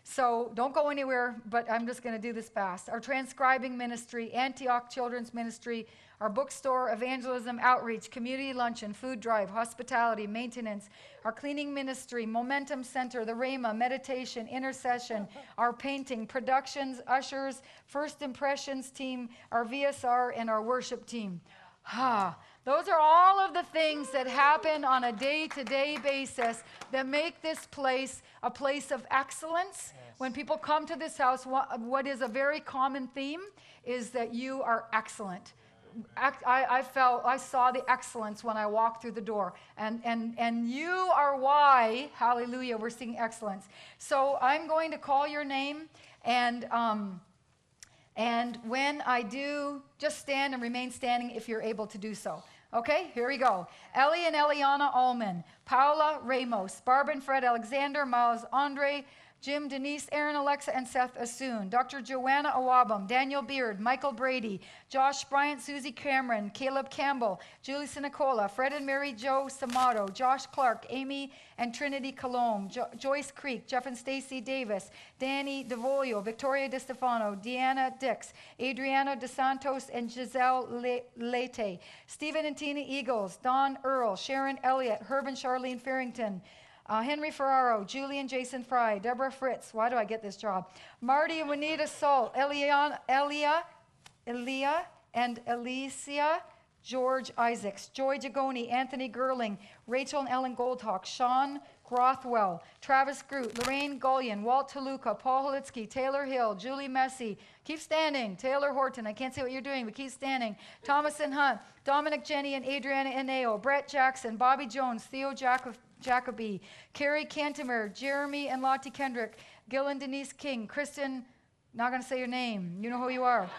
Speaker 2: So don't go anywhere, but I'm just going to do this fast. Our transcribing ministry, Antioch Children's Ministry, our bookstore, evangelism, outreach, community luncheon, food drive, hospitality, maintenance, our cleaning ministry, Momentum Center, the Rhema, meditation, intercession, our painting, productions, ushers, first impressions team, our VSR, and our worship team. Ah, those are all of the things that happen on a day to day basis that make this place a place of excellence. When people come to this house, what, what is a very common theme is that you are excellent. I, I felt, I saw the excellence when I walked through the door. And, and, and you are why, hallelujah, we're seeing excellence. So I'm going to call your name, and, um, and when I do, just stand and remain standing if you're able to do so. Okay, here we go. Ellie and Eliana Allman, Paula Ramos, Barb and Fred Alexander, Miles Andre, Jim, Denise, Aaron, Alexa, and Seth Asoon, Dr. Joanna Awabam, Daniel Beard, Michael Brady, Josh Bryant, Susie Cameron, Caleb Campbell, Julie Sinicola, Fred and Mary Joe Samato, Josh Clark, Amy and Trinity Colomb, jo- Joyce Creek, Jeff and Stacy Davis, Danny DeVolio, Victoria DeStefano, Deanna Dix, Adriana DeSantos, and Giselle Le- Lete, Stephen and Tina Eagles, Don Earl, Sharon Elliott, Herb and Charlene Farrington, uh, Henry Ferraro, Julian Jason Fry, Deborah Fritz. Why do I get this job? Marty and Juanita Salt, Elian, Elia, Elia, and Alicia, George Isaacs, Joy Jagoni, Anthony Gerling, Rachel and Ellen Goldhawk, Sean Grothwell, Travis Groot, Lorraine Gullion, Walt Toluca, Paul Holitsky, Taylor Hill, Julie Messi. Keep standing. Taylor Horton. I can't see what you're doing, but keep standing. Thomas and Hunt, Dominic Jenny and Adriana Eneo, Brett Jackson, Bobby Jones, Theo Jacob. Jacoby, Carrie Cantimer, Jeremy and Lottie Kendrick, Gil and Denise King, Kristen, not going to say your name, you know who you are.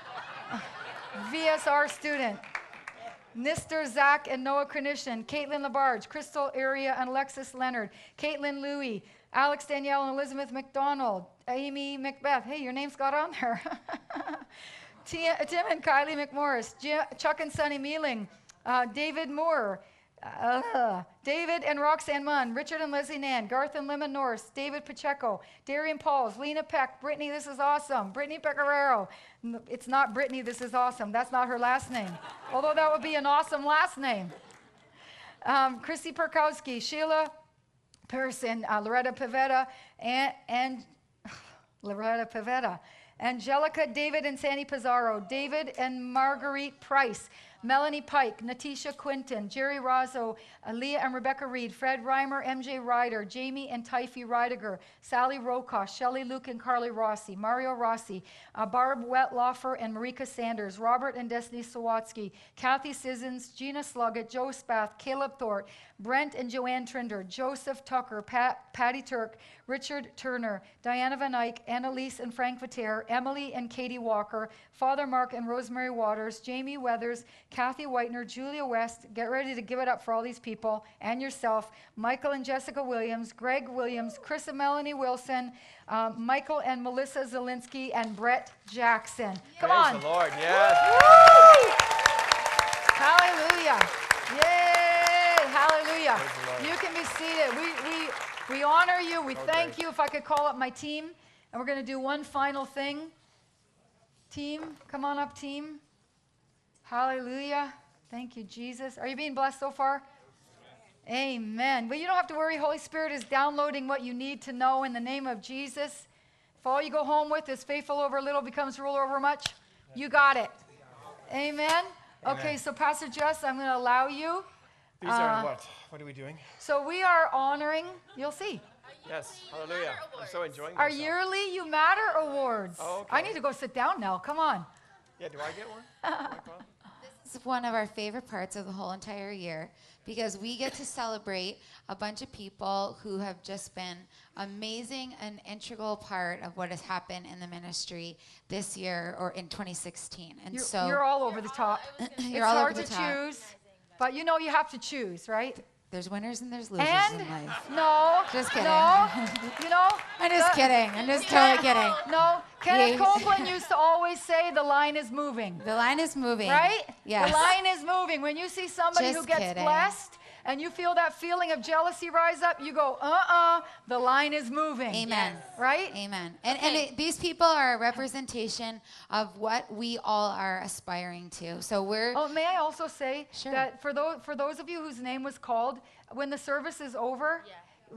Speaker 2: VSR student, Nister Zach and Noah Krenician, Caitlin Labarge, Crystal Area and Alexis Leonard, Caitlin Louie, Alex Danielle and Elizabeth McDonald, Amy Macbeth. Hey, your name's got on there. Tim and Kylie McMorris, Chuck and Sunny Mealing, uh, David Moore, uh, David and Roxanne Munn, Richard and Leslie Nan, Garth and Lemon Norris, David Pacheco, Darian Pauls, Lena Peck, Brittany, this is awesome, Brittany Pecoraro. It's not Brittany, this is awesome. That's not her last name, although that would be an awesome last name. Um, Chrissy Perkowski, Sheila Pearson, uh, Loretta Pavetta, and, and Loretta Pavetta, Angelica, David and Sandy Pizarro, David and Marguerite Price, Melanie Pike, Natisha Quinton, Jerry Razzo, Leah and Rebecca Reed, Fred Reimer, MJ Ryder, Jamie and Typhy Ridiger, Sally Rokosh, Shelley Luke and Carly Rossi, Mario Rossi, uh, Barb Wetlaufer and Marika Sanders, Robert and Destiny Sawatsky, Kathy Sissons, Gina Sluggett, Joe Spath, Caleb Thorpe, Brent and Joanne Trinder, Joseph Tucker, Pat, Patty Turk, Richard Turner, Diana Van Eyck, Annalise and Frank Vater, Emily and Katie Walker, Father Mark and Rosemary Waters, Jamie Weathers, Kathy Whitener, Julia West. Get ready to give it up for all these people and yourself. Michael and Jessica Williams, Greg Williams, Chris and Melanie Wilson, um, Michael and Melissa Zielinski, and Brett Jackson. Come
Speaker 1: Praise
Speaker 2: on.
Speaker 1: the Lord, yes.
Speaker 2: Woo! Hallelujah. Hallelujah.
Speaker 1: Praise the Lord.
Speaker 2: You can be seated. We, we, we honor you. We
Speaker 1: So
Speaker 2: thank you. If I could call up my team, and we're going to do one final thing. Team, come on up, team. Hallelujah. Thank you, Jesus. Are you being blessed so far? Amen. Well, you don't have to worry. Holy Spirit is downloading what you need to know in the name of Jesus. If all you go home with is faithful over little becomes ruler over much, you got it. Amen. Okay, so Pastor Jess, I'm going to allow you.
Speaker 1: These are
Speaker 2: Uh,
Speaker 1: what? What are we doing?
Speaker 2: So we are honoring, you'll see,
Speaker 1: Yes, hallelujah. I'm so enjoying this.
Speaker 2: our
Speaker 1: myself.
Speaker 2: yearly You Matter Awards.
Speaker 1: Oh,
Speaker 2: I need to go sit down now. Come on.
Speaker 1: Yeah, do I get one? No problem.
Speaker 3: This is one of our favorite parts of the whole entire year because we get to celebrate a bunch of people who have just been amazing and integral part of what has happened in the ministry this year or in 2016. And
Speaker 2: You're,
Speaker 3: so
Speaker 2: you're all over the top.
Speaker 3: you're
Speaker 2: it's
Speaker 3: all
Speaker 2: hard
Speaker 3: over the
Speaker 2: to
Speaker 3: top.
Speaker 2: choose, but you know you have to choose, right?
Speaker 3: There's winners and there's losers
Speaker 2: And
Speaker 3: in life.
Speaker 2: no,
Speaker 3: Just kidding.
Speaker 2: no, you know.
Speaker 3: I'm just
Speaker 2: the-
Speaker 3: kidding. I'm just totally kidding.
Speaker 2: No, Kenneth. Copeland used to always say the line is moving,
Speaker 3: The line is moving.
Speaker 2: right?
Speaker 3: Yes.
Speaker 2: The line is moving. When you see somebody who gets
Speaker 3: kidding.
Speaker 2: blessed and you feel that feeling of jealousy rise up, you go, uh-uh, the line is moving.
Speaker 3: Amen.
Speaker 2: Right?
Speaker 3: Amen. And, and it, these people are a representation of what we all are aspiring to. So we're
Speaker 2: Oh, may I also say
Speaker 3: Sure.
Speaker 2: that for those for those of you whose name was called, when the service is over,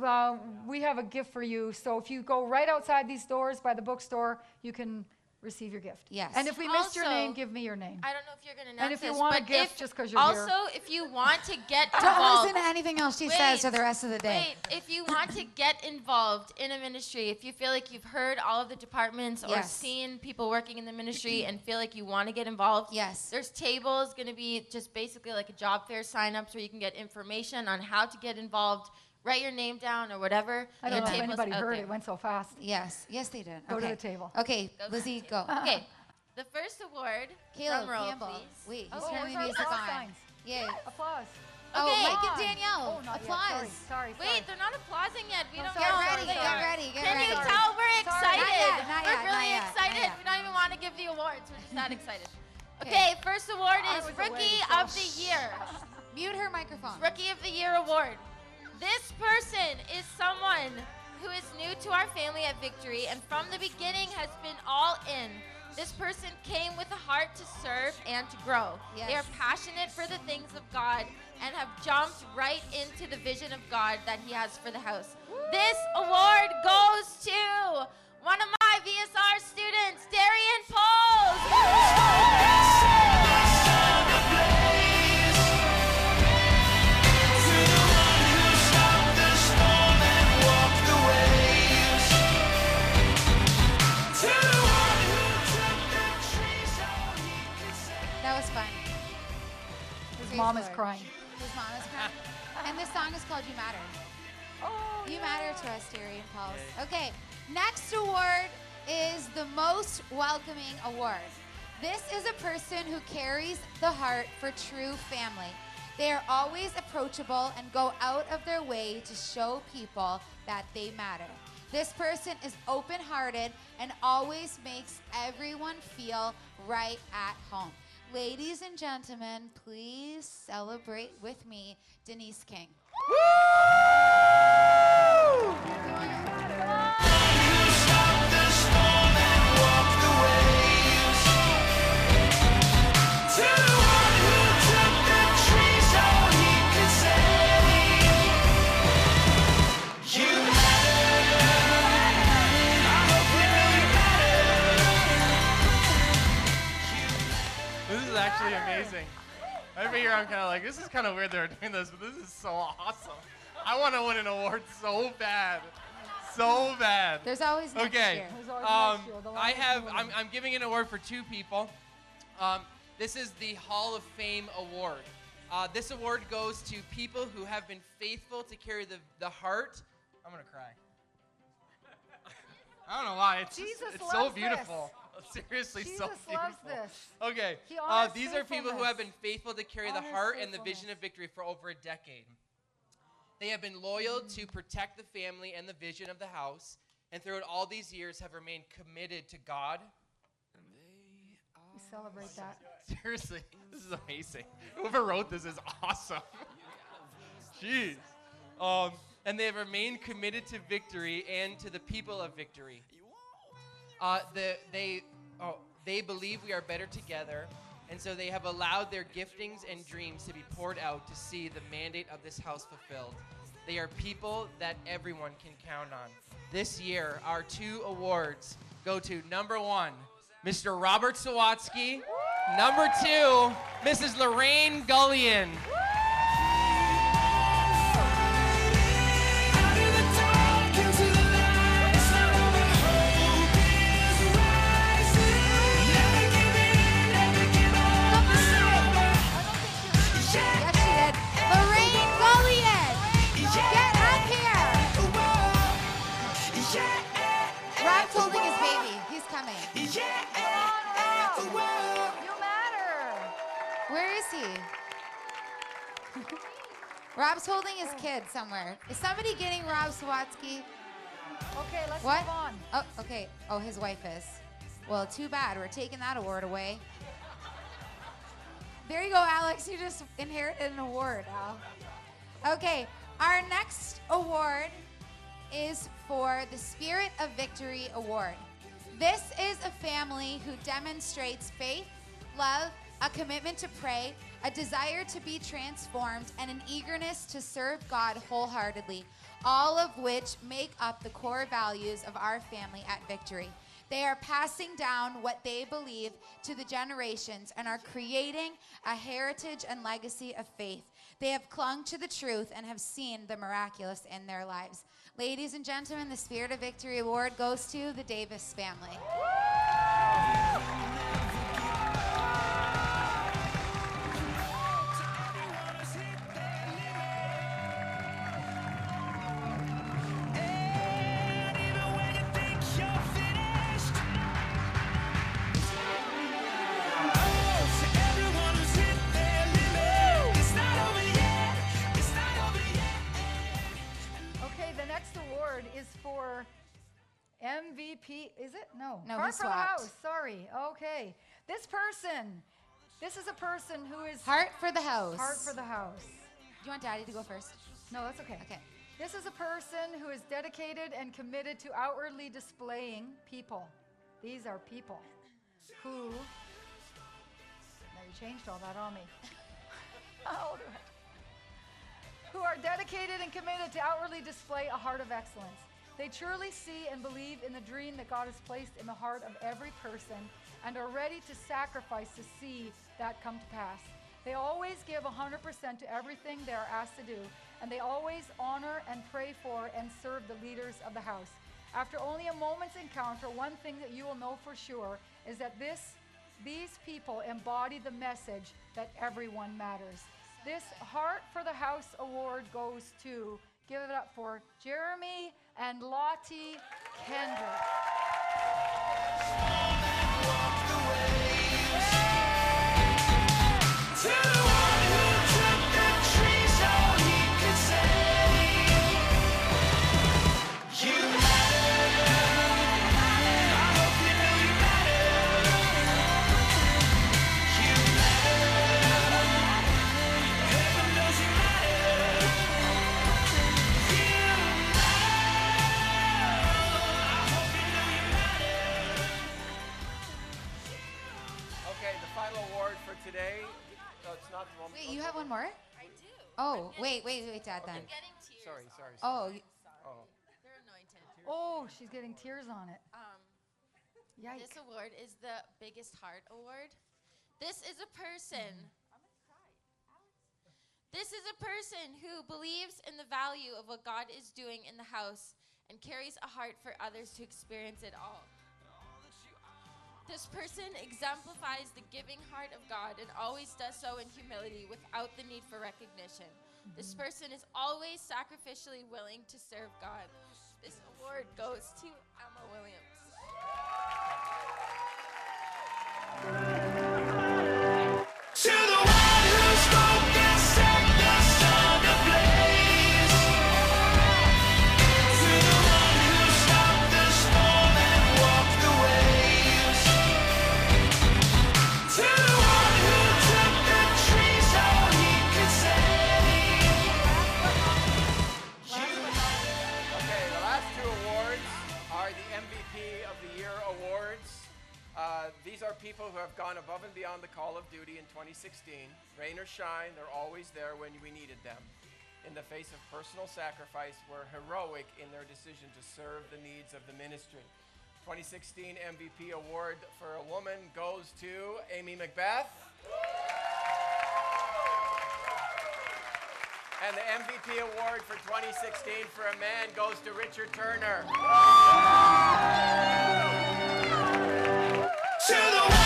Speaker 2: uh, we have a gift for you. So if you go right outside these doors by the bookstore, you can receive your gift.
Speaker 3: Yes.
Speaker 2: And if we missed your name, give me your name.
Speaker 4: I don't know if you're gonna announce
Speaker 2: if you
Speaker 4: this,
Speaker 2: want a gift
Speaker 4: if,
Speaker 2: just 'cause you're
Speaker 4: also
Speaker 2: here.
Speaker 4: if you want to get
Speaker 3: Don't
Speaker 4: involved,
Speaker 3: listen to anything else she says for the rest of the day.
Speaker 4: Wait, if you want to get involved in a ministry, if you feel like you've heard all of the departments or seen people working in the ministry and feel like you want to get involved,
Speaker 3: Yes.
Speaker 4: there's tables going to be just basically like a job fair sign-ups where you can get information on how to get involved, write your name down or whatever.
Speaker 2: I don't
Speaker 4: The
Speaker 2: know if anybody heard
Speaker 4: there.
Speaker 2: it. It went so fast.
Speaker 3: Yes, yes, they did.
Speaker 2: Go to the table.
Speaker 3: Okay, Lizzie, go.
Speaker 4: Okay, the first award,
Speaker 3: Caleb
Speaker 4: drum roll,
Speaker 3: Campbell.
Speaker 4: please.
Speaker 3: Wait, he's
Speaker 2: Oh,
Speaker 3: turning
Speaker 2: where's our
Speaker 3: music on.
Speaker 2: signs?
Speaker 3: Yeah.
Speaker 2: Applause.
Speaker 3: Oh,
Speaker 4: Okay.
Speaker 3: Mike and. Danielle.
Speaker 2: Oh, not yet.
Speaker 3: applause.
Speaker 2: Sorry, sorry.
Speaker 4: Wait, they're not applauding yet. We
Speaker 2: Oh,
Speaker 4: don't
Speaker 2: sorry,
Speaker 4: know
Speaker 3: Get ready,
Speaker 4: they
Speaker 3: get
Speaker 4: are.
Speaker 3: ready, get
Speaker 4: Can
Speaker 3: ready.
Speaker 4: you tell we're excited?
Speaker 3: Not yet, not
Speaker 4: we're
Speaker 3: yet,
Speaker 4: really
Speaker 3: not
Speaker 4: excited.
Speaker 3: yet.
Speaker 4: We don't even want to give the awards. We're just that excited.
Speaker 3: Okay.
Speaker 4: Okay, first award is
Speaker 2: was away,
Speaker 4: Rookie
Speaker 2: so-
Speaker 4: of the Year.
Speaker 3: Mute her microphone.
Speaker 4: Rookie of the Year award. This person is someone who is new to our family at Victory and from the beginning has been all in. This person came with a heart to serve and to grow. They are passionate for the things of God and have jumped right into the vision of God that He has for the house. This award goes to one of my VSR students, Darian
Speaker 3: Pauls.
Speaker 2: Mom is crying.
Speaker 3: His mom is crying. and this song is called You Matter.
Speaker 2: Oh,
Speaker 3: You matter to us, Darian Pauls. Okay, next award is the most welcoming award. This is a person who carries the heart for true family. They are always approachable and go out of their way to show people that they matter. This person is open hearted and always makes everyone feel right at home. Ladies and gentlemen, please celebrate with me Denise King.
Speaker 1: This actually amazing. Every year I'm kind of like, this is kind of weird they're doing this, but this is so awesome. I want to win an award so bad. So bad.
Speaker 3: There's always next
Speaker 5: Okay.
Speaker 3: year.
Speaker 2: There's always
Speaker 5: Um,
Speaker 2: next year,
Speaker 5: I have. I'm, I'm giving an award for two people. Um, this is the Hall of Fame award. Uh, this award goes to people who have been faithful to carry the, the heart. I'm gonna cry. I don't know why. It's just-
Speaker 2: Jesus
Speaker 5: it's so beautiful. Seriously,
Speaker 2: Jesus
Speaker 5: so
Speaker 2: loves
Speaker 5: beautiful.
Speaker 2: this.
Speaker 5: Okay.
Speaker 2: He
Speaker 5: Uh, these are people who have been faithful to carry the heart and the vision of victory for over a decade. They have been loyal to protect the family and the vision of the house, and throughout all these years have remained committed to God.
Speaker 2: We celebrate that.
Speaker 5: Seriously, this is amazing. Whoever wrote this is awesome. Jeez. Um, and they have remained committed to victory and to the people of victory. Uh, the, they, oh, they believe we are better together, and so they have allowed their giftings and dreams to be poured out to see the mandate of this house fulfilled. They are people that everyone can count on. This year, our two awards go to number one, Mr. Robert Sawatsky. Number two, Mrs. Lorraine Gullion.
Speaker 3: Somewhere. Is somebody getting Rob Sawatsky?
Speaker 2: Okay, let's
Speaker 3: What?
Speaker 2: move on.
Speaker 3: Oh, okay. Oh, his wife is. Well, too bad. We're taking that award away. There you go, Alex. You just inherited an award, Al. Okay, our next award is for the Spirit of Victory Award. This is a family who demonstrates faith, love, a commitment to pray, a desire to be transformed, and an eagerness to serve God wholeheartedly, all of which make up the core values of our family at Victory. They are passing down what they believe to the generations and are creating a heritage and legacy of faith. They have clung to the truth and have seen the miraculous in their lives. Ladies and gentlemen, the Spirit of Victory Award goes to the Davis family.
Speaker 2: MVP. Is it? No.
Speaker 3: No,
Speaker 2: Heart
Speaker 3: he
Speaker 2: for the house. Sorry. Okay. This person. This is a person who is
Speaker 3: Heart for the house.
Speaker 2: heart for the house.
Speaker 3: Do you want Daddy to go first?
Speaker 2: No, that's okay.
Speaker 3: Okay.
Speaker 2: This is a person who is dedicated and committed to outwardly displaying people. These are people who. Now you changed all that on me. I'll do it. Who are dedicated and committed to outwardly display a heart of excellence. They truly see and believe in the dream that God has placed in the heart of every person and are ready to sacrifice to see that come to pass. They always give 100% to everything they are asked to do, and they always honor and pray for and serve the leaders of the house. After only a moment's encounter, one thing that you will know for sure is that this, these people embody the message that everyone matters. This Heart for the House award goes to, give it up for Jeremy and Lottie Kendrick.
Speaker 1: It's not the.
Speaker 3: Wait, you have one more?
Speaker 4: I do.
Speaker 3: Oh, wait, wait, wait, Dad, then.
Speaker 4: I'm getting tears.
Speaker 1: Sorry, sorry. sorry.
Speaker 3: Oh, y-
Speaker 1: Oh.
Speaker 4: They're anointed.
Speaker 2: Oh, she's getting tears on it.
Speaker 4: Um,
Speaker 2: Yikes.
Speaker 4: this award is the biggest heart award. This is a person. I'm gonna cry. Alex. This is a person who believes in the value of what God is doing in the house and carries a heart for others to experience it all. This person exemplifies the giving heart of God and always does so in humility without the need for recognition. This person is always sacrificially willing to serve God. This award goes to Emma Williams.
Speaker 1: Are people who have gone above and beyond the call of duty in 2016. Rain or shine, they're always there when we needed them. In the face of personal sacrifice, were heroic in their decision to serve the needs of the ministry. 2016 MVP award for a woman goes to Amy Macbeth. And the MVP award for 2016 for a man goes to Richard Turner.
Speaker 6: To the